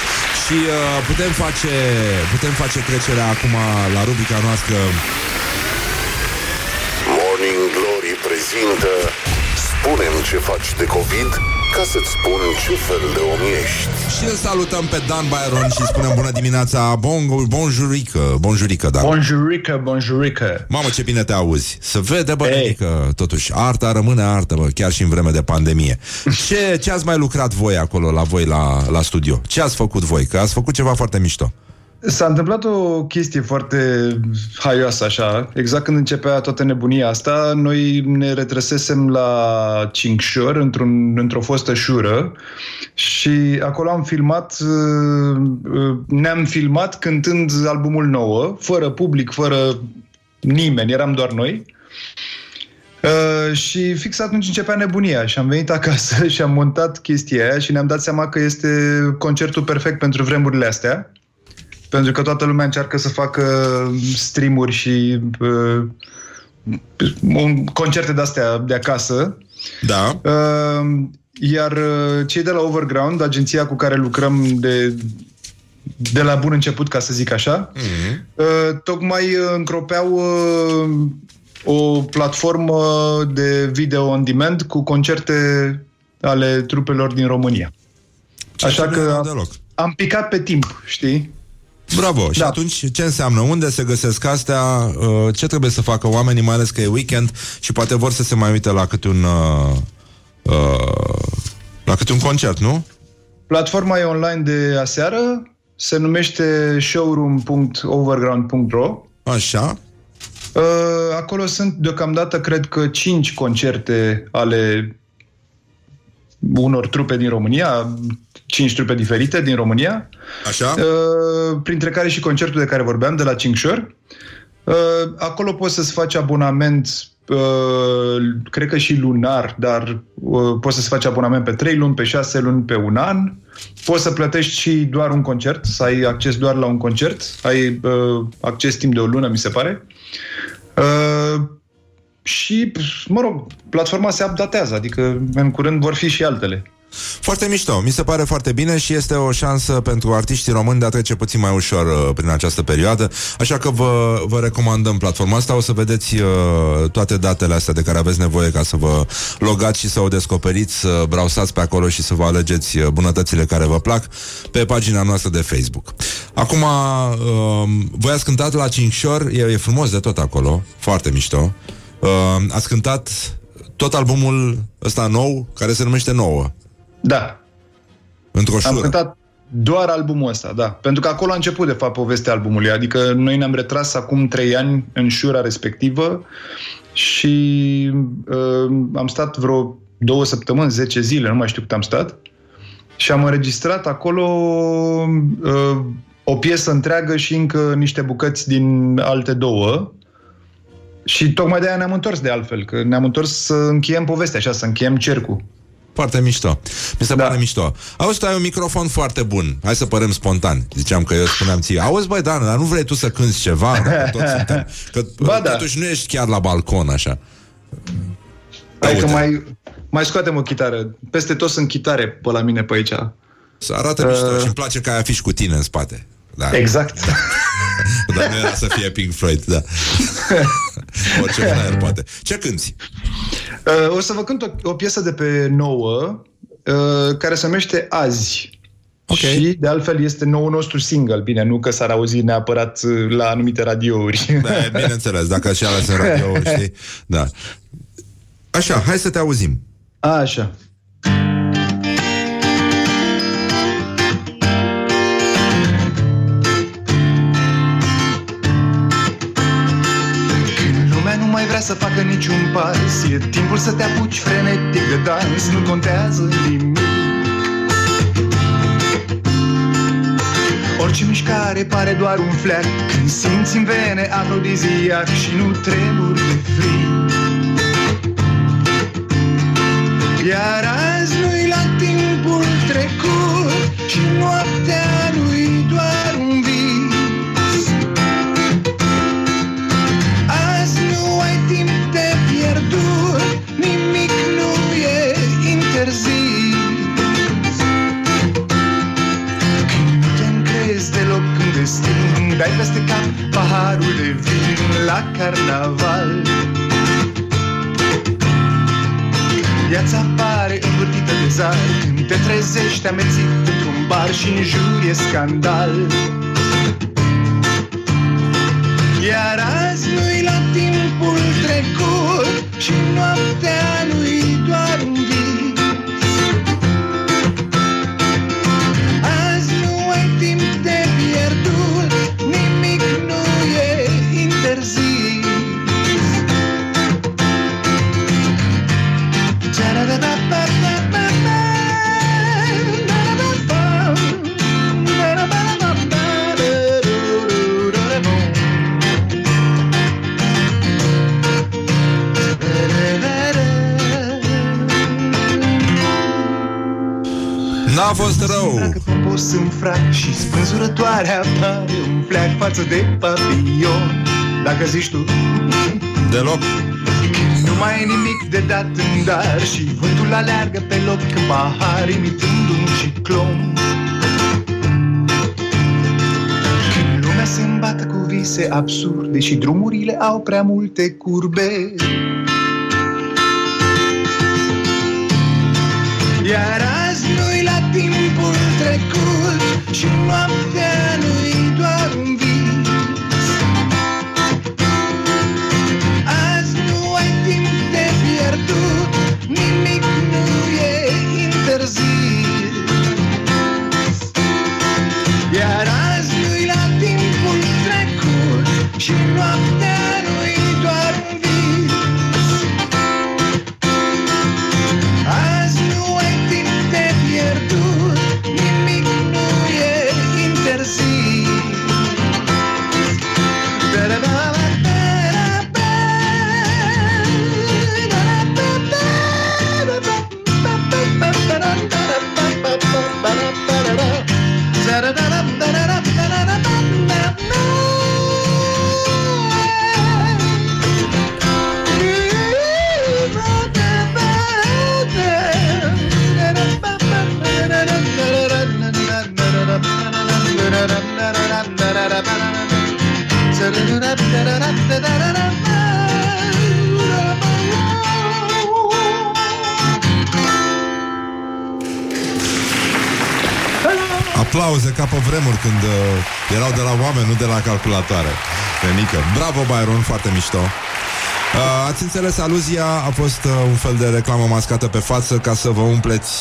Și uh, putem face putem face trecerea acum la rubrica noastră Morning Glory prezintă Spune-mi ce faci de COVID ca să-ți spun ce fel de om ești. și îl salutăm pe Dan Byron și spunem bună dimineața, bon, bonjurică, bonjurică, Dan. Bonjurică, bonjurică. Mamă, ce bine te auzi. Să vede, bă, că totuși arta rămâne artă, bă, chiar și în vreme de pandemie. Ce, ce ați mai lucrat voi acolo, la voi, la, la studio? Ce ați făcut voi? Că ați făcut ceva foarte mișto. S-a întâmplat o chestie foarte haioasă așa, exact când începea toată nebunia asta, noi ne retrăsesem la Cincșor, într-un, într-o fostă șură și acolo am filmat, uh, uh, ne-am filmat cântând albumul nouă, fără public, fără nimeni, eram doar noi. Uh, și fix atunci începea nebunia și am venit acasă și am montat chestia aia și ne-am dat seama că este concertul perfect pentru vremurile astea pentru că toată lumea încearcă să facă streamuri și uh, un, concerte de-astea de acasă. Da. Uh, iar uh, cei de la Overground, agenția cu care lucrăm de, de la bun început, ca să zic așa, mm-hmm. uh, tocmai uh, încropeau uh, o platformă de video on demand cu concerte ale trupelor din România. Ce Așa nu că erau am, deloc. am picat pe timp, știi? Bravo! Și Da. atunci ce înseamnă? Unde se găsesc astea? Uh, Ce trebuie să facă oamenii, mai ales că e weekend și poate vor să se mai uite la câte un, uh, uh, la câte un concert, nu? Platforma e online de aseară, se numește showroom.overground.ro Așa. Uh, acolo sunt deocamdată, cred că, cinci concerte ale unor trupe din România, cinci trupe diferite din România. Așa. Uh, printre care și concertul de care vorbeam, de la Cincșor. Uh, acolo poți să-ți faci abonament uh, cred că și lunar, dar uh, poți să-ți faci abonament pe 3 luni, pe 6 luni, pe un an. Poți să plătești și doar un concert, să ai acces doar la un concert. Ai uh, acces timp de o lună, mi se pare. Uh, și, mă rog, platforma se updatează, adică în curând vor fi și altele. Foarte mișto, mi se pare foarte bine și este o șansă pentru artiștii români de a trece puțin mai ușor uh, prin această perioadă, așa că vă, vă recomandăm platforma asta, o să vedeți uh, toate datele astea de care aveți nevoie ca să vă logați și să o descoperiți, să browsați pe acolo și să vă alegeți uh, bunătățile care vă plac pe pagina noastră de Facebook. Acum, uh, voi ați cântat la Cincșor, e, e frumos de tot acolo, foarte mișto. Uh, ați cântat tot albumul ăsta nou, care se numește Nouă. Da. Într-o Am șură. cântat doar albumul ăsta, da. Pentru că acolo a început, de fapt, povestea albumului. Adică noi ne-am retras acum trei ani în șura respectivă și uh, am stat vreo două săptămâni, 10 zile, nu mai știu cât am stat, și am înregistrat acolo uh, o piesă întreagă și încă niște bucăți din alte două. Și tocmai de aia ne-am întors de altfel, că ne-am întors să încheiem povestea, așa, să încheiem cercul. Foarte mișto. Mi se da. pare mișto. Auzi, tu ai un microfon foarte bun. Hai să părem spontan. Ziceam că eu spuneam ție. Auzi, băi, Dan, dar nu vrei tu să cânti ceva? Dacă toți suntem. Că Ba da. totuși nu ești chiar la balcon, așa. Hai că mai, mai scoatem o chitară. Peste tot sunt chitare pe la mine pe aici. Să arată mișto și îmi place că ai afiș cu tine în spate. Da. Exact. Dar nu era să fie Pink Floyd, da. Orice flyer poate. Ce cânti? Uh, o să vă cânt o, o piesă de pe nouă uh, care se numește Azi. Okay. Și, de altfel, este nou nostru single. Bine, nu că s-ar auzi neapărat uh, la anumite radiouri. Da, bineînțeles, dacă și ales în radio, știi? Da. Așa, hai să te auzim. Așa. Să facă niciun pas. E timpul să te apuci frenetic de dans Nu contează nimic. Orice mișcare pare doar un fleac. Când simți în vene afrodiziac Și nu tremuri de frig Iar azi nu-i la timpul trecut Și noaptea Dai peste cap paharul de vin la carnaval. Viața pare învârtită de zar Când te trezești amețit într-un bar și în jur e scandal frac și spânzurătoarea pare un fleac față de papillon. Dacă zici tu Deloc. Nu mai e nimic de dat în dar Și vântul aleargă pe loc în pahar Imitând un ciclon. Când lumea se îmbată cu vise absurde Și drumurile au prea multe curbe. Iar trecut Și ca pe vremuri când uh, erau de la oameni, nu de la calculatoare. Pe mică. Bravo, Byron, foarte mișto. Uh, ați înțeles, aluzia a fost uh, un fel de reclamă mascată pe față ca să vă umpleți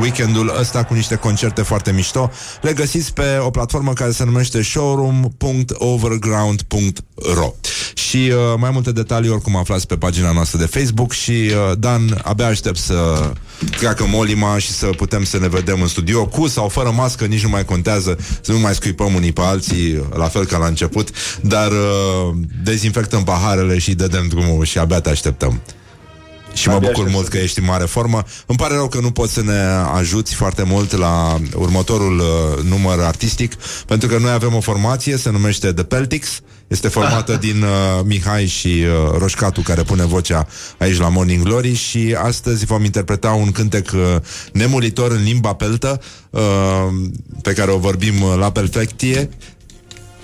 weekendul ăsta cu niște concerte foarte mișto. Le găsiți pe o platformă care se numește showroom.overground.ro Și uh, mai multe detalii oricum aflați pe pagina noastră de Facebook și uh, Dan, abia aștept să treacă molima și să putem să ne vedem în studio. Cu sau fără mască, nici nu mai contează. Să nu mai scuipăm unii pe alții, la fel ca la început, dar uh, dezinfectăm paharele și dădem drumul și abia te așteptăm. Și mă Abia bucur aștept mult că ești în mare formă. Îmi pare rău că nu poți să ne ajuți foarte mult la următorul uh, număr artistic, pentru că noi avem o formație, se numește The Peltics. Este formată din uh, Mihai și uh, Roșcatu, care pune vocea aici la Morning Glory și astăzi vom interpreta un cântec uh, nemuritor în limba peltă, uh, pe care o vorbim uh, la perfectie.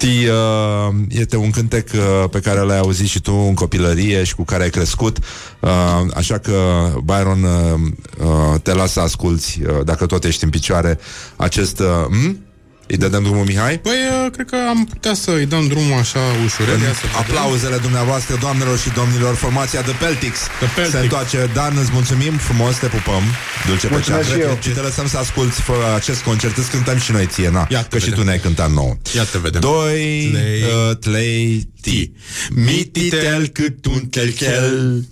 Ti, uh, este un cântec uh, pe care l-ai auzit și tu în copilărie și cu care ai crescut, uh, așa că, Byron, uh, uh, te las să asculti, uh, dacă tot ești în picioare, acest... Uh, m? Îi dăm drumul, Mihai? Păi, uh, cred că am putea să îi dăm drumul așa ușurel. Ia să vedem. Aplauzele dumneavoastră, doamnelor și domnilor, formația The Peltics. The Peltics. Se întoarce. Dan, îți mulțumim frumos, te pupăm. Dulce pe Mulțumesc ceacră. și eu. Și te lăsăm să asculti fără acest concert. Îți cântăm și noi ție, na. Ia te că și vedem. tu ne-ai cântat nouă. Ia te vedem. Doi, Tlei. uh, tlei, ti. Mititel cât un telchel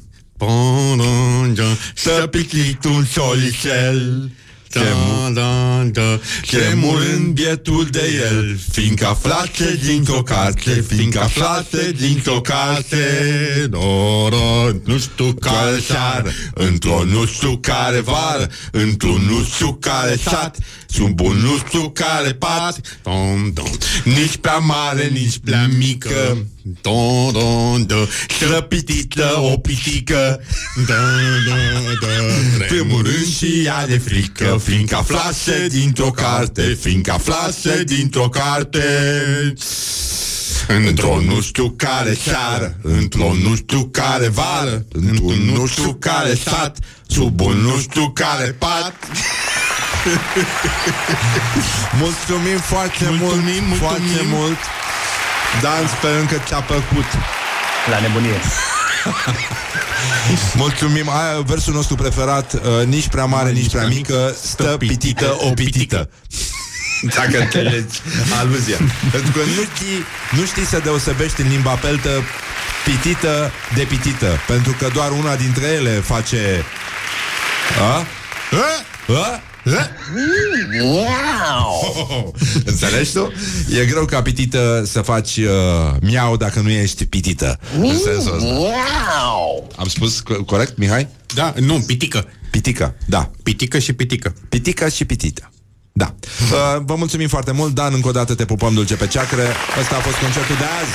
Să piclit un solicel da, da, da, Chemurând bietul de el Fiindcă aflase dintr-o carte Fiindcă aflase dintr-o carte no, no, Nu știu care seară Într-o nu știu care vară Într-un nu știu care sat Sub un nu știu care pat dom, dom. Nici prea mare, nici prea mică Dom, dom, dom. Străpitită o pitică da, da, da. Tremurând și ea de frică Fiindcă aflase dintr-o carte Fiindcă aflase dintr-o carte Într-o nu știu care seară Într-o nu știu care vară Într-un nu știu care sat Sub un nu știu care pat Mulțumim foarte Mulțumim, mult, mulțumim. foarte mult. Dan, sperăm că ți-a plăcut. La nebunie. Mulțumim. Aia, versul nostru preferat, uh, nici prea mare, nici prea mică, stă pitită o pitită. Dacă înțelegi aluzia. Pentru că nu știi, nu știi să deosebești în limba peltă pitită de pitită. Pentru că doar una dintre ele face... A? A? A? Wow! Înțelegi tu? E greu ca pitită să faci uh, miau dacă nu ești pitită. În sensul ăsta. Am spus co- corect, Mihai? Da, nu, pitică Pitică, da. Pitică și pitică Pitică și pitită. Da. Uh, vă mulțumim foarte mult, Dan, încă o dată te pupăm dulce pe ceacră. Ăsta a fost concertul de azi.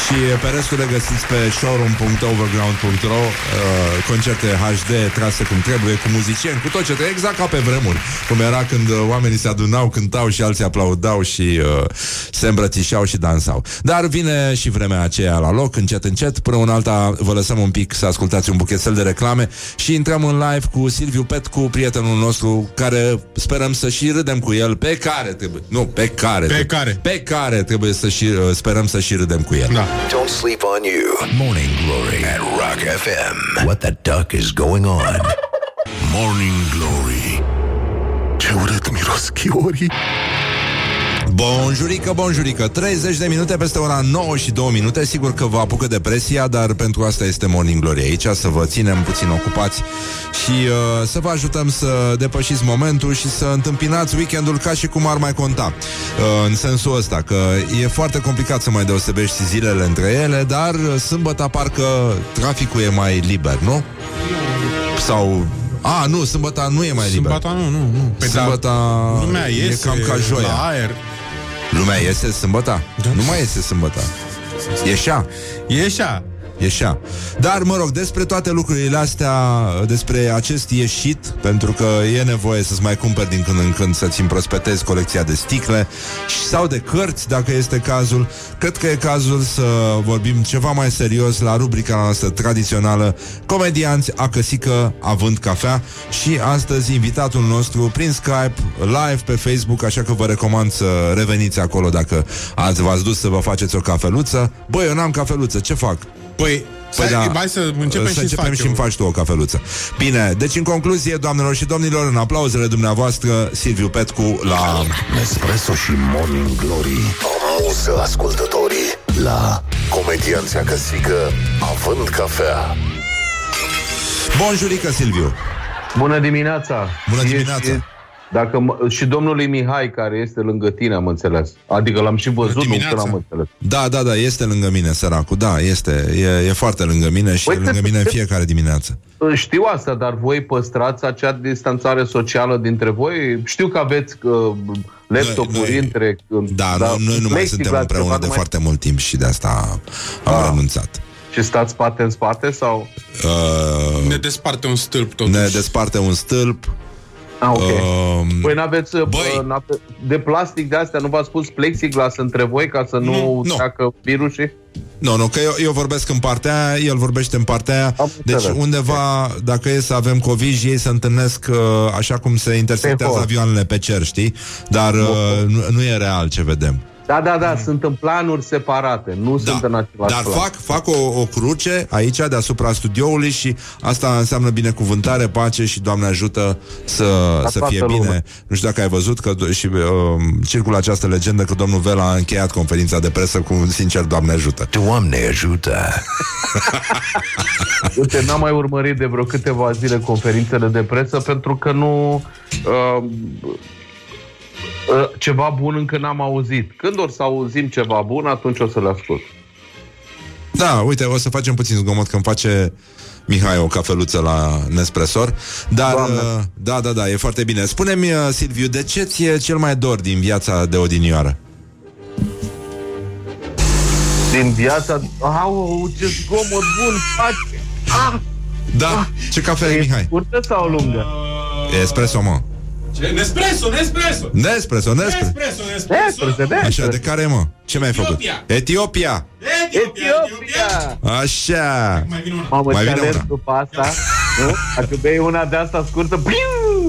Și pe restul le găsiți pe showroom.overground.ro uh, Concerte HD trase cum trebuie, cu muzicieni, cu tot ce trebuie, exact ca pe vremuri. Cum era când uh, oamenii se adunau, cântau și alții aplaudau și uh, se îmbrățișau și dansau. Dar vine și vremea aceea la loc, încet, încet. Până un alta vă lăsăm un pic să ascultați un buchetel de reclame și intrăm în live cu Silviu Petcu, prietenul nostru, care sperăm să și râdem cu el, pe care trebuie, nu, pe care, Pe trebuie- care. pe care trebuie să și, uh, sperăm să și râdem cu el. Da Don't sleep on you. Morning Glory at Rock FM. What the duck is going on? Morning Glory. Ce urât miros chiorii. Bonjurică, bonjurică. 30 de minute peste ora 9 și 2 minute. Sigur că vă apucă depresia Dar pentru asta este Morning Glory aici Să vă ținem puțin ocupați Și uh, să vă ajutăm să depășiți momentul Și să întâmpinați weekendul Ca și cum ar mai conta. Uh, În sensul ăsta Că e foarte complicat să mai deosebești zilele între ele Dar uh, sâmbătă parcă Traficul e mai liber, nu? Sau... A, nu, sâmbătă nu e mai liber. Sâmbătă nu, nu, nu. Păi da, Sâmbătă Lumea e iese cam ca joia. La aer Lumea iese sâmbătă? Da. Nu mai iese sâmbătă. Ieșea. Ieșea ieșea. Dar, mă rog, despre toate lucrurile astea, despre acest ieșit, pentru că e nevoie să-ți mai cumperi din când în când să-ți împrospetezi colecția de sticle și- sau de cărți, dacă este cazul. Cred că e cazul să vorbim ceva mai serios la rubrica noastră tradițională Comedianți a căsică având cafea și astăzi invitatul nostru prin Skype, live pe Facebook, așa că vă recomand să reveniți acolo dacă ați v-ați dus să vă faceți o cafeluță. Băi, eu n-am cafeluță, ce fac? Păi, Păi da, hai să începem să și începem și îmi faci tu o cafeluță. Bine, deci în concluzie, doamnelor și domnilor, în aplauzele dumneavoastră, Silviu Petcu la... Nespresso și Morning Glory Amuză ascultătorii La Comedianța Căsică Având cafea Bonjurică, Silviu! Bună dimineața! Bună dimineața! Și, dacă, mă- și domnului Mihai, care este lângă tine, am înțeles. Adică l-am și văzut, nu că l-am înțeles. Da, da, da, este lângă mine, săracul, da, este, e, e foarte lângă mine și e Uite, lângă mine în fiecare dimineață. Știu asta, dar voi păstrați acea distanțare socială dintre voi? Știu că aveți uh, laptopuri între... Da, da noi, noi nu mai suntem împreună de foarte mult timp și de asta am Ah. renunțat. Și stați spate în spate sau... Uh, Ne desparte un stâlp totuși. ne desparte un stâlp. Ah, ok. Uh, Păi n-aveți uh, n-ave- de plastic de astea, nu v-ați pus plexiglas între voi ca să nu, Nu, nu. treacă virusii? Nu, nu, că eu, eu vorbesc în partea aia, el vorbește în partea aia. Deci înțeles. undeva, dacă e să avem COVID, ei se întâlnesc uh, așa cum se intersectează hol. avioanele pe cer, știi? Dar uh, nu, nu e real ce vedem. Da, da, da, sunt în planuri separate, nu sunt în același Dar plan. fac, fac o, o cruce aici deasupra studioului și asta înseamnă binecuvântare, pace și Doamne ajută să, La să toată fie bine. lumea. Nu știu dacă ai văzut că do- și uh, circulă această legendă că domnul Vela a încheiat conferința de presă cu sincer Doamne ajută. Doamne ajută! Uite, n-am mai urmărit de vreo câteva zile conferințele de presă pentru că nu... Uh, uh, ceva bun încă n-am auzit. Când or să auzim ceva bun, atunci o să le ascult. Da, uite, o să facem puțin zgomot când face Mihai o cafeluță la Nespresor. Dar, uh, da, da, da, e foarte bine. Spune-mi, uh, Silviu, de ce ți-e cel mai dor din viața de odinioară? Din viața... Au, ce zgomot bun faci! Ah! Da, ce cafea e, Mihai? Scurtă sau lungă? E espresso, mă. Ce? Nespresso, Nespresso! Nespresso, Nespresso. Nespresso, Nespresso! Așa, de care, mă? Ce mi-ai făcut? Etiopia. Etiopia! Etiopia! Așa! Mamă, Mai și vine alerg una. după asta, nu? Dacă bei una de asta scurtă,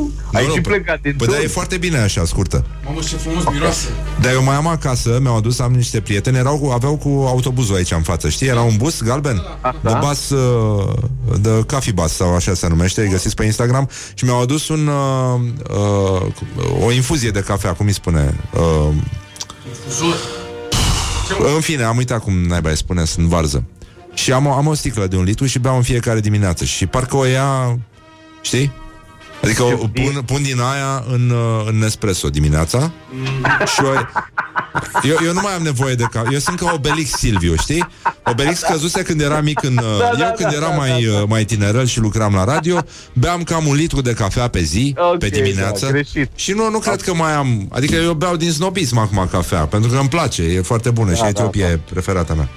piu! Ai Nu, și nu, plecat din Păi, dar e turn. foarte bine așa, scurtă. Mamă, ce frumos miroase. Dar eu mai am acasă, mi-au adus, am niște prieteni, erau cu, aveau cu autobuzul aici în față, știi? Era un bus galben, de bas, uh, de coffee bus sau așa se numește, îi găsiți pe Instagram și mi-au adus un, uh, uh, o infuzie de cafea, cum îi spune? Uh, în fine, am uitat cum naiba îi spune, sunt varză. Și am o, am o sticlă de un litru și beau în fiecare dimineață și parcă o ia, știi? Adică o, pun, pun din aia în, uh, în Nespresso dimineața și o, eu, eu nu mai am nevoie de cafea. Eu sunt ca Obelix Silviu, știi? Obelix căzuse când era mic în... Da, eu da, când da, eram da, mai, da, uh, mai tinerel și lucram la radio, beam cam un litru de cafea pe zi, Ok, pe dimineață. da, greșit. și nu, nu cred că mai am... Adică eu beau din snobism acum cafea, pentru că îmi place, e foarte bună Da, și da, Etiopia e preferata mea.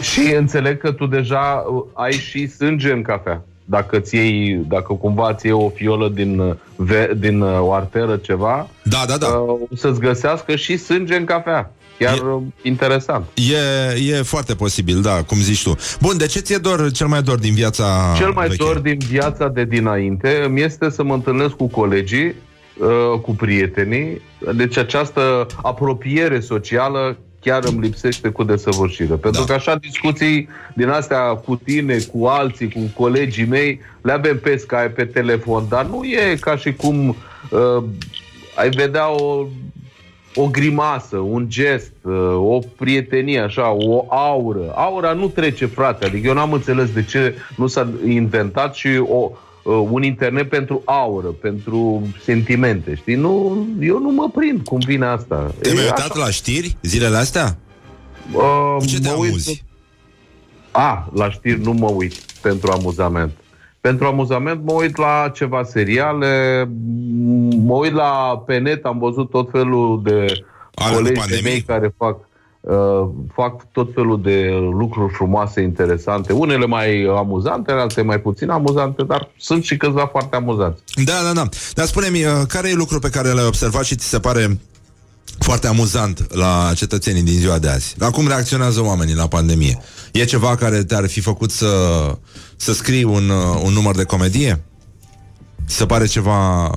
Și înțeleg că tu deja uh, ai și sânge în cafea. Dacă ți iei, dacă cumva ți iei o fiolă din, uh, ve, din uh, o arteră ceva, da, da, da. Uh, o să-ți găsească și sânge în cafea. Chiar uh, interesant. E, e foarte posibil, da, cum zici tu. Bun, de ce ți-e dor, cel mai dor din viața Cel mai veche? dor din viața de dinainte îmi este să mă întâlnesc cu colegii, uh, cu prietenii. Deci această apropiere socială chiar îmi lipsește cu desăvârșire. Pentru Da. că așa discuții din astea cu tine, cu alții, cu colegii mei, le avem pe Skype, pe telefon, dar nu e ca și cum uh, ai vedea o o grimasă, un gest, uh, o prietenie, așa, o aură. Aura nu trece, frate. Adică eu n-am înțeles de ce nu s-a inventat și o, uh, un internet pentru aură, pentru sentimente, știi? Nu, eu nu mă prind cum vine asta. Te-ai mai E uitat la știri zilele astea? Uh, Cu ce te mă uit- amuzi? A, la știri nu mă uit pentru amuzament. Pentru amuzament mă uit la ceva seriale, m- mă uit la pe net, am văzut tot felul de Ale de colegi de pandemie? mei care fac uh, fac tot felul de lucruri frumoase, interesante, unele mai amuzante, alte mai puțin amuzante, dar sunt și câțiva foarte amuzanți. Da, da, da. Dar spune-mi, uh, care e lucru pe care l-ai observat și ți se pare foarte amuzant la cetățenii din ziua de azi? La cum reacționează oamenii la pandemie? E ceva care te-ar fi făcut să, să scrii un, uh, un număr de comedie? Ți se pare ceva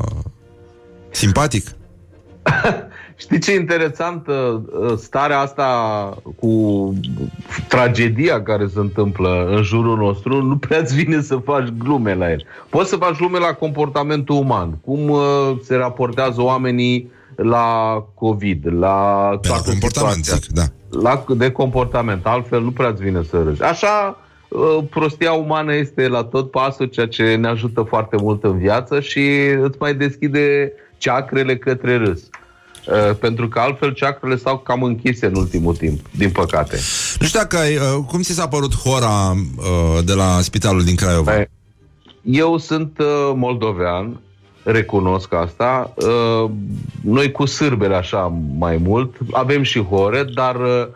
simpatic? Știi ce interesant? uh, Starea asta cu tragedia care se întâmplă în jurul nostru, nu prea îți vine să faci glume la el. Poți să faci glume la comportamentul uman, cum uh, se raportează oamenii la COVID, la, Pe la toată comportament, situația. zic, da. La, de comportament, altfel nu prea îți vine să râzi. Așa, uh, prostia umană este la tot pasul, ceea ce ne ajută foarte mult în viață și îți mai deschide ceacrele către râs. Uh, Pentru că altfel ceacrele stau cam închise în ultimul timp, din păcate. Nu știu dacă ai, uh, cum ți s-a părut hora uh, de la spitalul din Craiova? Păi, Eu sunt uh, moldovean, recunosc asta. Uh, noi cu sârbele așa mai mult, avem și hore, dar uh,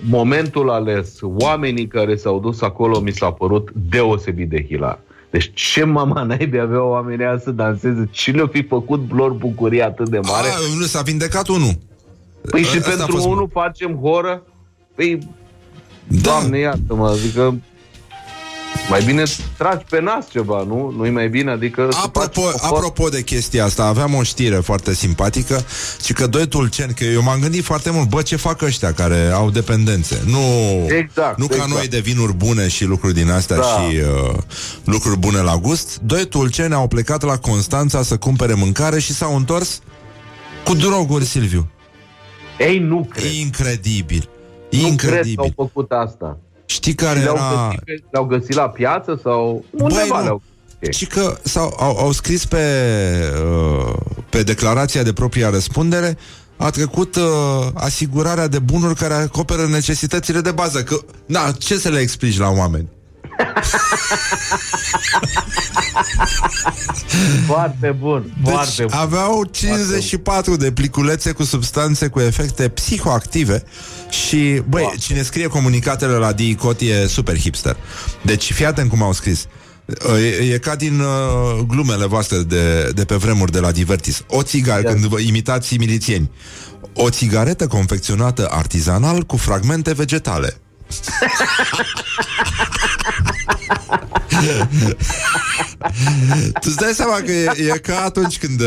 momentul ales, oamenii care s-au dus acolo mi s-a părut deosebit de hilar. Deci ce mama naibii aveau oamenii aia să danseze? Ce le-o fi făcut lor bucurie atât de mare? A, nu s-a vindecat unul. Păi și Ăsta a pentru fost- unul facem horă? Păi, Da. doamne, iartă-mă, adică mai bine tragi pe nas ceva, nu? Nu-i mai bine? Adică să Apropo, faci o horă- apropo de chestia asta, aveam o știre foarte simpatică și că doi tulceni, că eu m-am gândit foarte mult, bă, ce fac ăștia care au dependențe? Nu, Exact, nu ca exact. noi de vinuri bune și lucruri din astea Da. și uh, lucruri bune la gust. Doi tulceni au plecat la Constanța să cumpere mâncare și s-au întors cu droguri, Silviu. Ei, nu cred. Incredibil. Nu cred că Incredibil. au făcut asta. Știi care Și le-au, era... găsit, pe- le-au găsit la piață sau undeva nu. le-au Și că sau, au, au scris pe, uh, pe declarația de propria răspundere a trecut uh, asigurarea de bunuri care acoperă necesitățile de bază. Că, na, ce să le explici la oameni? Foarte bun, foarte Deci bun. aveau 54 de pliculețe cu substanțe cu efecte psihoactive și, băi, cine scrie comunicatele la DICOT e super hipster. Deci fii atent cum au scris. E, e ca din uh, glumele voastre de, de pe vremuri de la Divertis. O țigară, când vă imitați milițieni. O țigaretă confecționată artizanal cu fragmente vegetale. Tu îți dai seama că e, e ca atunci când uh,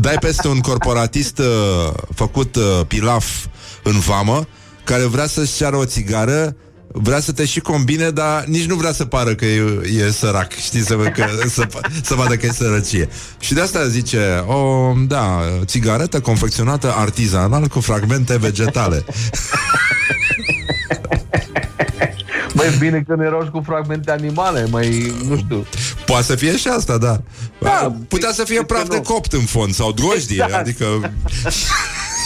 dai peste un corporatist uh, făcut uh, pilaf în vamă, care vrea să-și ceară o țigară, vrea să te și combine, dar nici nu vrea să pară că e, e sărac, știi, să, că, să, să vadă că e sărăcie. Și de asta zice, o, da, țigaretă confecționată artizanal cu fragmente vegetale. Mai bine că nu erau și cu fragmente animale, mai, nu știu. Poate să fie și asta, da. da Putea să fie praf de copt în fond sau drojdie, Exact. adică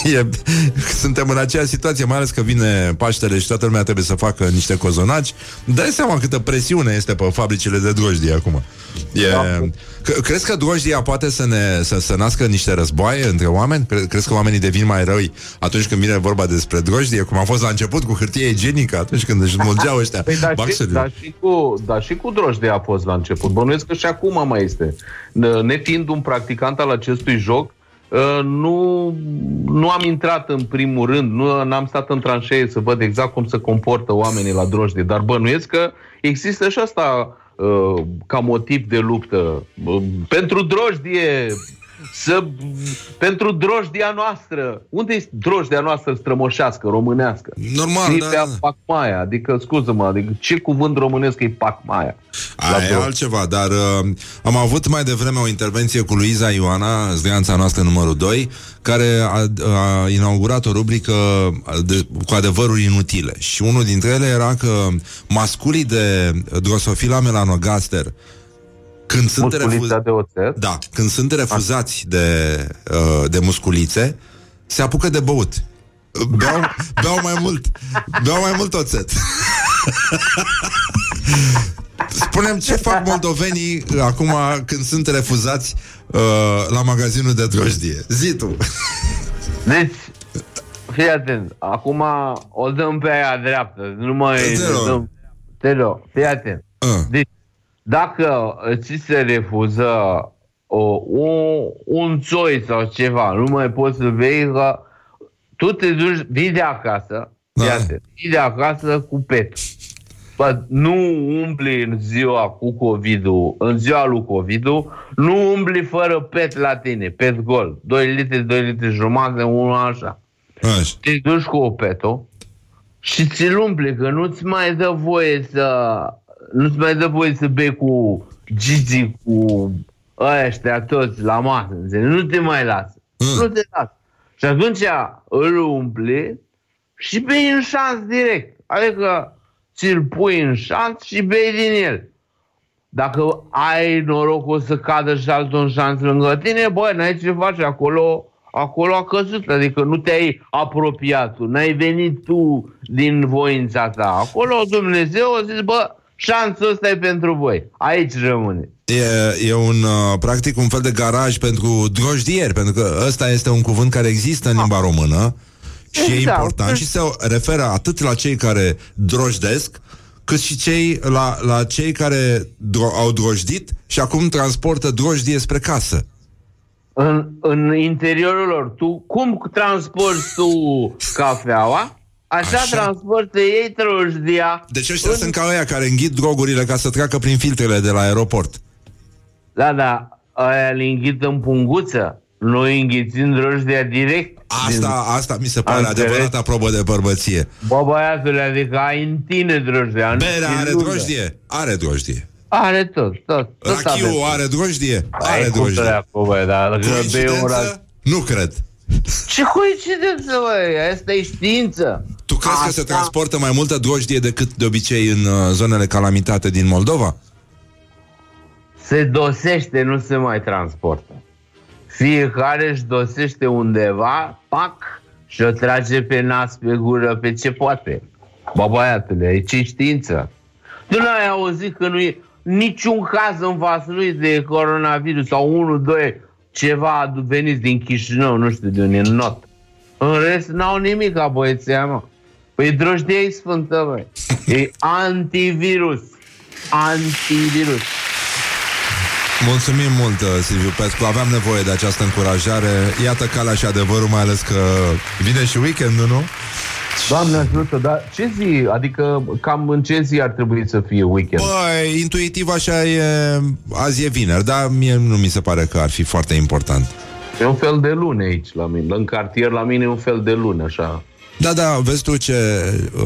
e, suntem în aceeași situație, mai ales că vine Paștele și toată lumea trebuie să facă niște cozonaci. Dai seama câtă presiune este pe fabricile de drojdie acum. E, Da. c- crezi că drojdia poate să ne să, să nască niște războaie între oameni? Cre- crezi că oamenii devin mai răi atunci când vine vorba despre drojdie, cum a fost la început cu hârtie igienică, atunci când își mulgeau ăștia Păi, dar, și, baxurile? dar, și cu, dar și cu drojdie a fost la început. Bănuiesc că și acum mai este. N- Nefiind un practicant al acestui joc, uh, nu, nu am intrat în primul rând, nu n-am stat în tranșee să văd exact cum se comportă oamenii la drojdie, dar bănuiesc că există și asta uh, ca motiv de luptă. Uh, Pentru drojdie, să, pentru drojdia noastră. Unde e drojdia noastră strămoșească, românească? Normal, Scrie da, pe da. pacmaia, adică, scuză-mă, adică ce cuvânt românesc e pacmaia? Aia e altceva, dar uh, am avut mai devreme o intervenție cu Luiza Ioana, zdeanța noastră numărul 2, care a, a inaugurat o rubrică de, cu adevăruri inutile. Și unul dintre ele era că masculii de Drosophila melanogaster când sunt, Musculița de oțet? da, când sunt refuzați de, uh, de musculițe, se apucă de băut. Beau, beau mai mult Beau mai mult oțet Spunem ce fac moldovenii uh, Acum când sunt refuzați uh, La magazinul de drojdie Zi tu Deci, fii atent. Acum o dăm pe aia dreaptă. Nu mai... Te rog. dăm- Te rog, fii atent. Deci, dacă ți se refuză o, o, un țoi sau ceva, nu mai poți să bei că tu te duci, vii de acasă, da. iată, vii de acasă cu pet. Bă, nu umbli în ziua cu covid în ziua lui covid nu umbli fără pet la tine, pet gol. 2 litri, 2 litri jumătate, unul așa. Așa. Te duci cu o peto și ți-l umpli, că nu-ți mai dă voie să nu-ți mai dă voie să bei cu Gigi, cu ăștia toți la masă, înțelegi? Nu te mai lasă. Nu te lasă. Și atunci îl umpli și bei în șans direct. Adică ți-l pui în șans și bei din el. Dacă ai norocul să cadă și altul în șans lângă tine, băi, n-ai ce face acolo, acolo a căzut. Adică nu te-ai apropiat tu, n-ai venit tu din voința ta. Acolo Dumnezeu a zis, bă, șansul ăsta e pentru voi. Aici rămâne. E, e un, uh, practic, un fel de garaj pentru drojdieri, pentru că ăsta este un cuvânt care există în limba română și e Exact. important și se referă atât la cei care drojdesc, cât și cei, la, la cei care dro- au drojdit și acum transportă drojdie spre casă. În, în interiorul lor, tu cum transporti tu cafeaua, așa, așa. transportă ei trojdia. Deci ăștia sunt ca ăia care înghit drogurile ca să treacă prin filtrele de la aeroport. Da, da, aia îl înghit în punguță. Noi înghițim drojdia direct. Asta, asta mi se pare Am înțeles. adevărata probă de bărbăție. Bă, băiatule, adică ai în tine drojdia. nu Berea ți are iludă. drojdie? Are drojdie. Are tot, tot. tot Rachiu avem. are drojdie? Ai Are cum drojdie. dracu, băi, dar dacă bei un Coincidență? raz- Nu cred. Ce coincidență, băi? Asta e știință. Tu crezi că se transportă mai multă drojdie decât de obicei în uh, zonele calamitate din Moldova? Se dosește, nu se mai transportă. Fiecare își dosește undeva, pac, și o trage pe nas, pe gură, pe ce poate. Bă, băiatule, e ce știință. Tu n-ai auzit că nu e niciun caz în Vaslui de coronavirus sau unul, doi, ceva veniți din Chișinău, nu știu de unde, în not. În rest, n-au nimic ca băieția, mă. Păi drojdie e sfântă, băi. E antivirus. Antivirus. Mulțumim mult, uh, Silviu Pescu. Aveam nevoie de această încurajare. Iată calea și adevărul, mai ales că vine și weekendul, nu? Doamne ajută, dar ce zi, adică cam în ce zi ar trebui să fie weekend? Băi, intuitiv așa e... Azi e vineri, dar mie nu mi se pare că ar fi foarte important. E un fel de lune aici la mine, în cartier la mine e un fel de lune, așa. Da, da, vezi tu ce... Uh,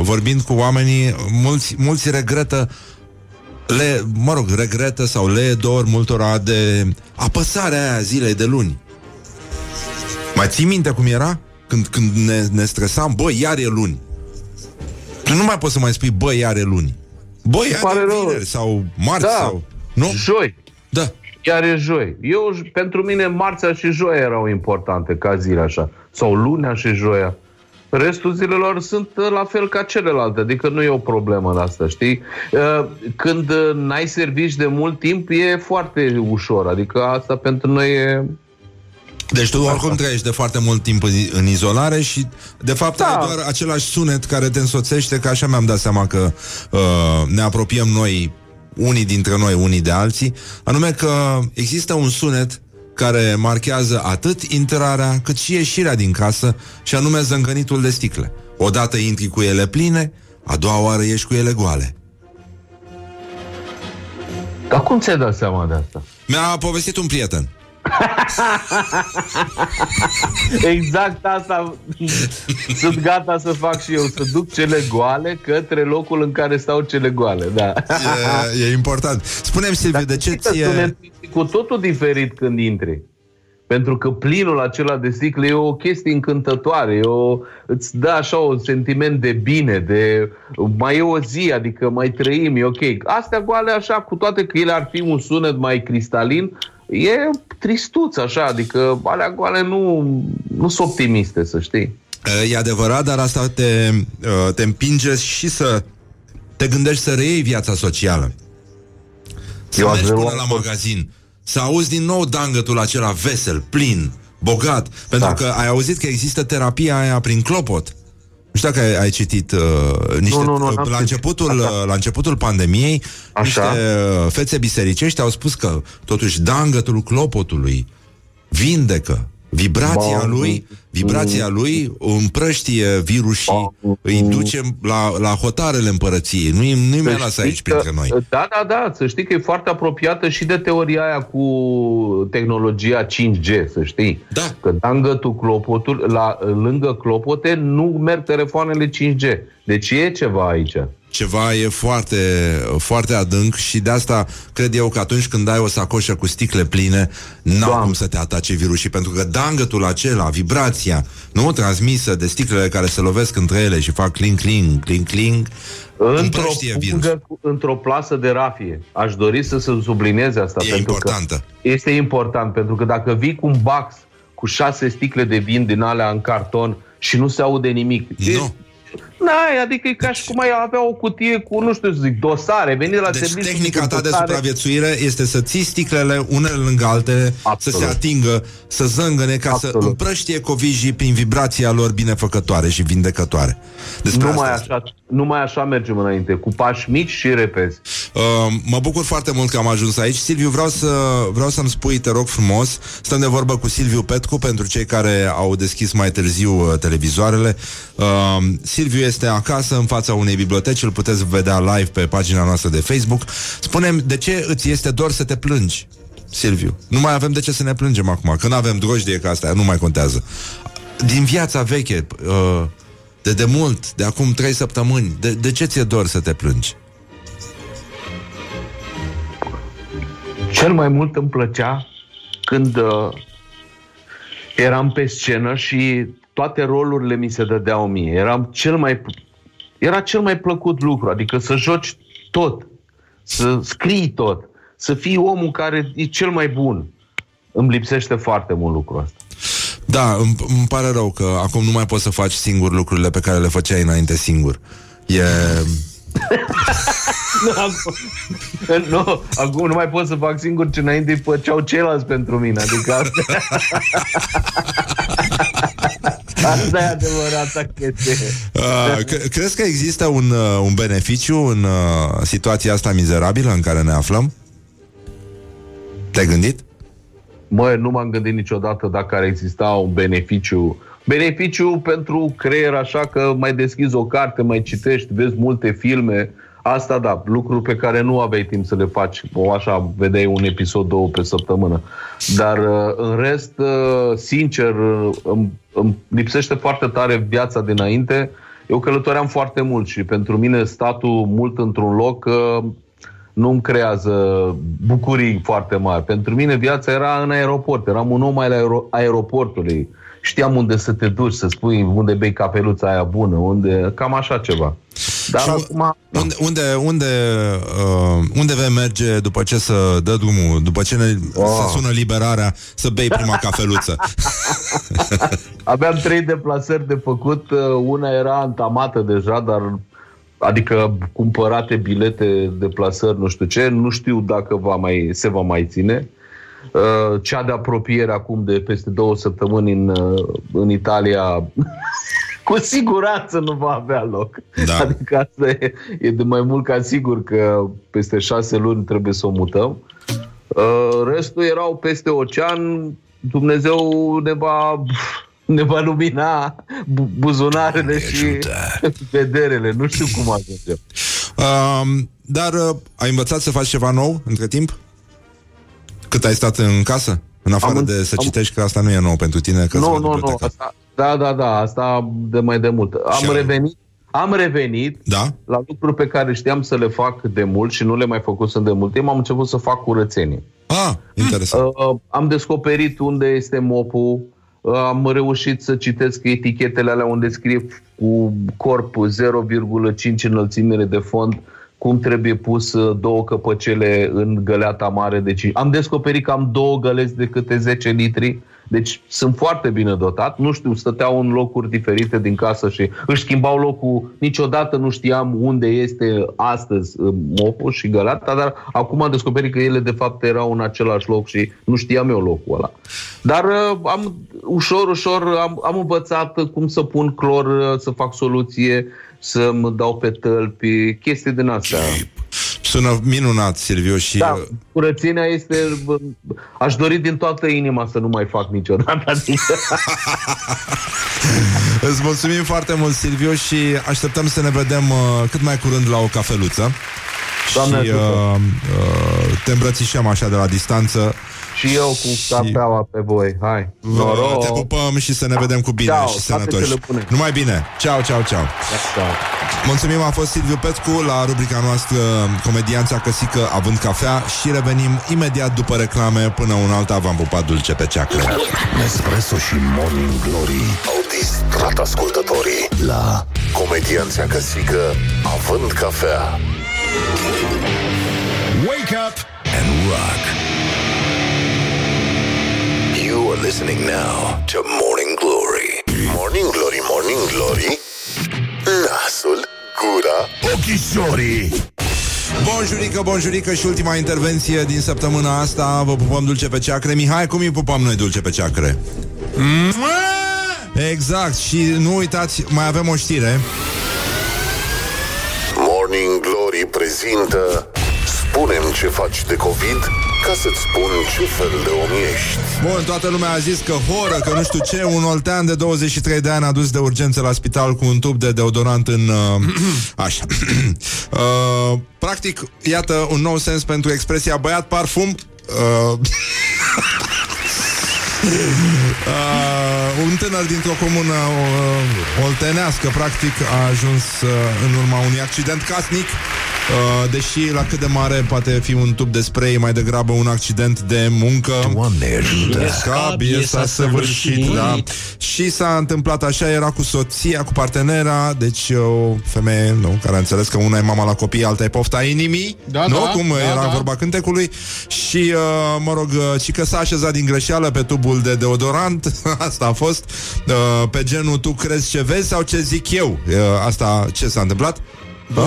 vorbind cu oamenii, mulți, mulți regretă le, mă rog, regretă sau le dor multora de apăsarea aia zilei de luni. Mai ții minte cum era? Când, când ne, ne stresam, bă, iar e luni. Tu nu mai poți să mai spui, bă, iar e luni. Bă, iar e vineri sau marți Da. sau... Nu? Joi. Da. Chiar e joi. Eu, pentru mine, marțea și joia erau importante ca zile așa. Sau lunea și joia. Restul zilelor sunt uh, la fel ca celelalte, adică nu e o problemă în asta, știi? Uh, Când uh, n-ai servici de mult timp, e foarte ușor, adică asta pentru noi e... Deci tu oricum trăiești de foarte mult timp în, în izolare și de fapt da. ai doar același sunet care te însoțește, că așa mi-am dat seama că uh, ne apropiem noi, unii dintre noi, unii de alții, anume că există un sunet care marchează atât intrarea cât și ieșirea din casă și anume zângănitul de sticle. Odată intri cu ele pline, a doua oară ieși cu ele goale. Dar cum ți-ai dat seama de asta? Mi-a povestit un prieten. Exact asta sunt gata să fac și eu, să duc cele goale către locul în care stau cele goale, da. E, e important. Spune-mi, Silviu, de ce Știi că ție... sunet cu totul diferit când intri. Pentru că plinul acela de sticle e o chestie încântătoare, e o, îți dă așa un sentiment de bine, de mai e o zi, adică mai trăim, e ok. Astea goale așa, cu toate că ele ar fi un sunet mai cristalin, e tristuț așa, adică alea goale nu, nu sunt optimiste, să știi. E adevărat, dar asta te, uh, te împinge și să te gândești să reiei viața socială. Să Eu mergi aș până relua la tot. magazin, să auzi din nou dangătul acela vesel, plin, bogat. Pentru da. că ai auzit că există terapia aia prin clopot. Nu știu dacă ai, ai citit uh, niște, Nu, nu, nu, uh, n-am la, citit. începutul, uh, la începutul pandemiei, Așa. niște uh, fețe bisericești au spus că totuși dangătul clopotului vindecă. Vibrația Ba, lui, vibrația lui împrăștie virusii, îi duce la, la hotarele împărăției. Nu-i, nu-i mai Să lasă știi aici că- printre noi. Da, da, da, să știi că e foarte apropiată și de teoria aia cu tehnologia 5G, să știi. Da. Că dangă tu clopotul, la, lângă clopote nu merg telefoanele 5G. Deci e ceva aici. Ceva e foarte, foarte adânc și de asta cred eu că atunci când ai o sacoșă cu sticle pline, n-au cum să te atace virusii, pentru că dangătul acela, vibrația, nu transmisă de sticlele care se lovesc între ele și fac cling, cling, cling, cling, Într-o, împrăștie virusul. pungă, cu- într-o plasă de rafie. Aș dori să se sublinieze asta. E pentru importantă. Că este important, pentru că dacă vii cu un box cu șase sticle de vin din alea în carton și nu se aude nimic. Nu. N-ai, adică e ca și cum ai avea o cutie cu, nu știu să zic, dosare, veni de la Deci serviciu tehnica cu ta de dosare. supraviețuire este să ții sticlele unele lângă altele, să se atingă, să zângăne ca să împrăștie covijii prin vibrația lor binefăcătoare și vindecătoare. Despre Numai asta așa, numai așa mergem înainte, cu pași mici și repezi. Uh, mă bucur foarte mult că am ajuns aici. Silviu, vreau, să, vreau să-mi spui, te rog frumos, stăm de vorbă cu Silviu Petcu pentru cei care au deschis mai târziu uh, televizoarele. Uh, Silviu este acasă în fața unei biblioteci, îl puteți vedea live pe pagina noastră de Facebook. Spunem, de ce îți este dor să te plângi? Silviu, nu mai avem de ce să ne plângem acum, când avem drojdie ca asta, nu mai contează. Din viața veche, uh, de demult, de acum trei săptămâni, de, de ce ți-e dor să te plângi? Cel mai mult îmi plăcea când uh, eram pe scenă și toate rolurile mi se dădeau mie. Eram cel mai, era cel mai plăcut lucru, adică să joci tot, să scrii tot, să fii omul care e cel mai bun. Îmi lipsește foarte mult lucrul ăsta. Da, îmi, îmi pare rău că acum nu mai poți să faci singur lucrurile pe care le făceai înainte singur. E... nu, acum, nu, acum nu mai pot să fac singur ce înainte îi făceau ceilalți pentru mine. Adică asta, asta e adevărata chestie. Uh, cre- crezi că există un, uh, un beneficiu în uh, situația asta mizerabilă în care ne aflăm? Te-ai gândit? Mă, nu m-am gândit niciodată dacă ar exista un beneficiu. Beneficiu pentru creier, așa că mai deschizi o carte, mai citești, vezi multe filme. Asta da, lucruri pe care nu aveai timp să le faci. O așa, vedeai un episod, două pe săptămână. Dar uh, în rest, uh, sincer, uh, îmi, îmi lipsește foarte tare viața dinainte. Eu călătoream foarte mult și pentru mine statul mult într-un loc uh, nu îmi creează bucurii foarte mari. Pentru mine viața era în aeroport. Eram un om al aero- aeroportului. Știam unde să te duci, să spui unde bei cafeluța aia bună, unde... Cam așa ceva. Dar Și acum... Unde, unde, unde, uh, unde vei merge după ce să dă drumul, după ce ne, Oh. se sună liberarea, să bei prima cafeluță? Aveam trei deplasări de făcut. uh, Una era antamată deja, dar adică cumpărate bilete de plasări, nu știu ce. Nu știu dacă va mai, se va mai ține. Uh, Cea de apropiere acum de peste două săptămâni în, uh, în Italia cu siguranță nu va avea loc. Da. Adică asta e, e de mai mult ca sigur că peste șase luni trebuie să o mutăm. Uh, Restul erau peste ocean. Dumnezeu ne va, ne va lumina bu- buzunarele și vederele. Nu știu cum ajungem. Uh, dar uh, ai învățat să faci ceva nou între timp? Cât ai stat în casă? În afară Am- de să am- citești, că asta nu e nou pentru tine, că Nu, nu, nu. Asta, da, da, da. Asta de mai de mult. Am revenit, am revenit da? la lucruri pe care știam să le fac de mult și nu le mai făcusem de mult timp. Am început să fac curățenie. Ah, interesant. Uh, am descoperit unde este mopul, uh, am reușit să citesc etichetele alea unde scrie cu corp 0,5 înălțimire de fond cum trebuie pus uh, două căpăcele în găleata mare de 5. Am descoperit că am două găleți de câte 10 litri Deci sunt foarte bine dotat. Nu știu, stăteau în locuri diferite din casă și își schimbau locul. Niciodată nu știam unde este astăzi uh, Mopu și Galata, dar acum am descoperit că ele de fapt erau în același loc și nu știam eu locul ăla. Dar uh, am ușor, ușor am, am învățat cum să pun clor, uh, să fac soluție, să mă dau pe tălpi, chestii din astea. Sună minunat, Silviu, și... Da, curățenia este... bă, Aș dori din toată inima să nu mai fac niciodată. Adică... Îți mulțumim foarte mult, Silviu, și așteptăm să ne vedem uh, cât mai curând la o cafeluță. Doamne și ajută. uh, uh, te îmbrățișăm așa de la distanță. Și eu cu cafeaua pe voi. Hai. Vă, Noroc. te pupăm și să ne vedem cu bine Ceau, și toate sănătoși. cele bune. Numai bine. Ceau, ceau, ceau. Mulțumim, a fost Silviu Petcu la rubrica noastră Comedianța Căsică având cafea și revenim imediat după reclame până un alta v-am pupat dulce pe ceacră. Nespresso și Morning Glory au distrat ascultătorii la Comedianța Căsică având cafea. Wake up and rock. You are listening now to Morning Glory. Morning Glory, Morning Glory. Nasul, gura, ochișorii. Bonjurică, bonjurică și ultima intervenție din săptămâna asta. Vă pupăm dulce pe ceacre. Mihai, cum îi pupăm noi dulce pe ceacre? Exact, și nu uitați, mai avem o știre. Morning Glory prezintă Spunem ce faci de COVID ca să-ți spun ce fel de om ești. Bun, toată lumea a zis că horă, că nu știu ce Un oltean de 23 de ani a dus de urgență la spital Cu un tub de deodorant în... Uh, așa. Uh, Practic, iată un nou sens pentru expresia băiat parfum? Uh, Uh, un tânăr dintr-o comună uh, oltenească, practic, a ajuns uh, în urma unui accident casnic, uh, deși la cât de mare poate fi un tub de spray, mai degrabă un accident de muncă. Doamne ajută! Scabie s-a săvârșit, da. Și s-a întâmplat așa, era cu soția, cu partenera, deci o femeie, nu, care a înțeles că una e mama la copii, alta e pofta inimii, Da, nu? da, Cum da, era da. vorba cântecului și, uh, mă rog, uh, și că s-a așezat din greșeală pe tubul de deodorant, asta a fost, uh, pe genul tu crezi ce vezi sau ce zic eu, uh, asta ce s-a întâmplat? Da?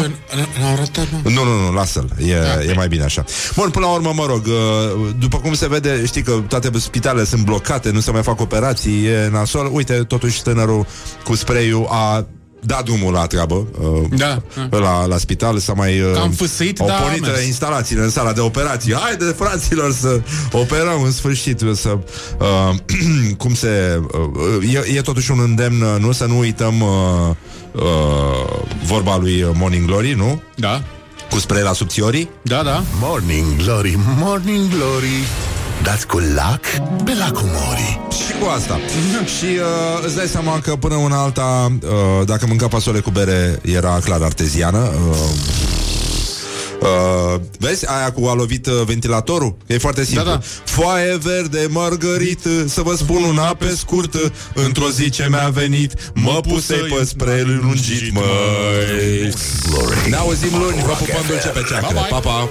L-a arătat, mă. Nu, nu, nu, lasă-l. E, Da. e mai bine așa. Bun, până la urmă, mă rog, uh, după cum se vede, știi că toate spitalele sunt blocate, nu se mai fac operații, e nasol. Uite, totuși tânărul cu spray a dat drumul la treabă uh, Da, da. La, la spital s-a mai uh, Cam fâsâit, au dar a pornit mers. instalațiile în sala de operații Haide, fraților, să operăm în sfârșit să, uh, Cum se uh, e, e totuși un îndemn, uh, nu? Să nu uităm uh, uh, vorba lui Morning Glory, nu? Da. Cu spray la subțiorii? Da, da. Morning Glory, Morning Glory Dați cu lac pe lacul Mori. Și cu asta. Și uh, îți dai seama că până una alta uh, Dacă mânca fasole cu bere Era clar arteziană uh, Uh, vezi, aia cu a lovit uh, ventilatorul? E foarte simplu. Da, da. Foaie verde, margărită Să vă spun una pe scurt Într-o zi ce mi-a venit Mă pusei pe spre lungit, măi. Ne auzim luni, vă pupăm dulce pe ceacră. Pa, pa!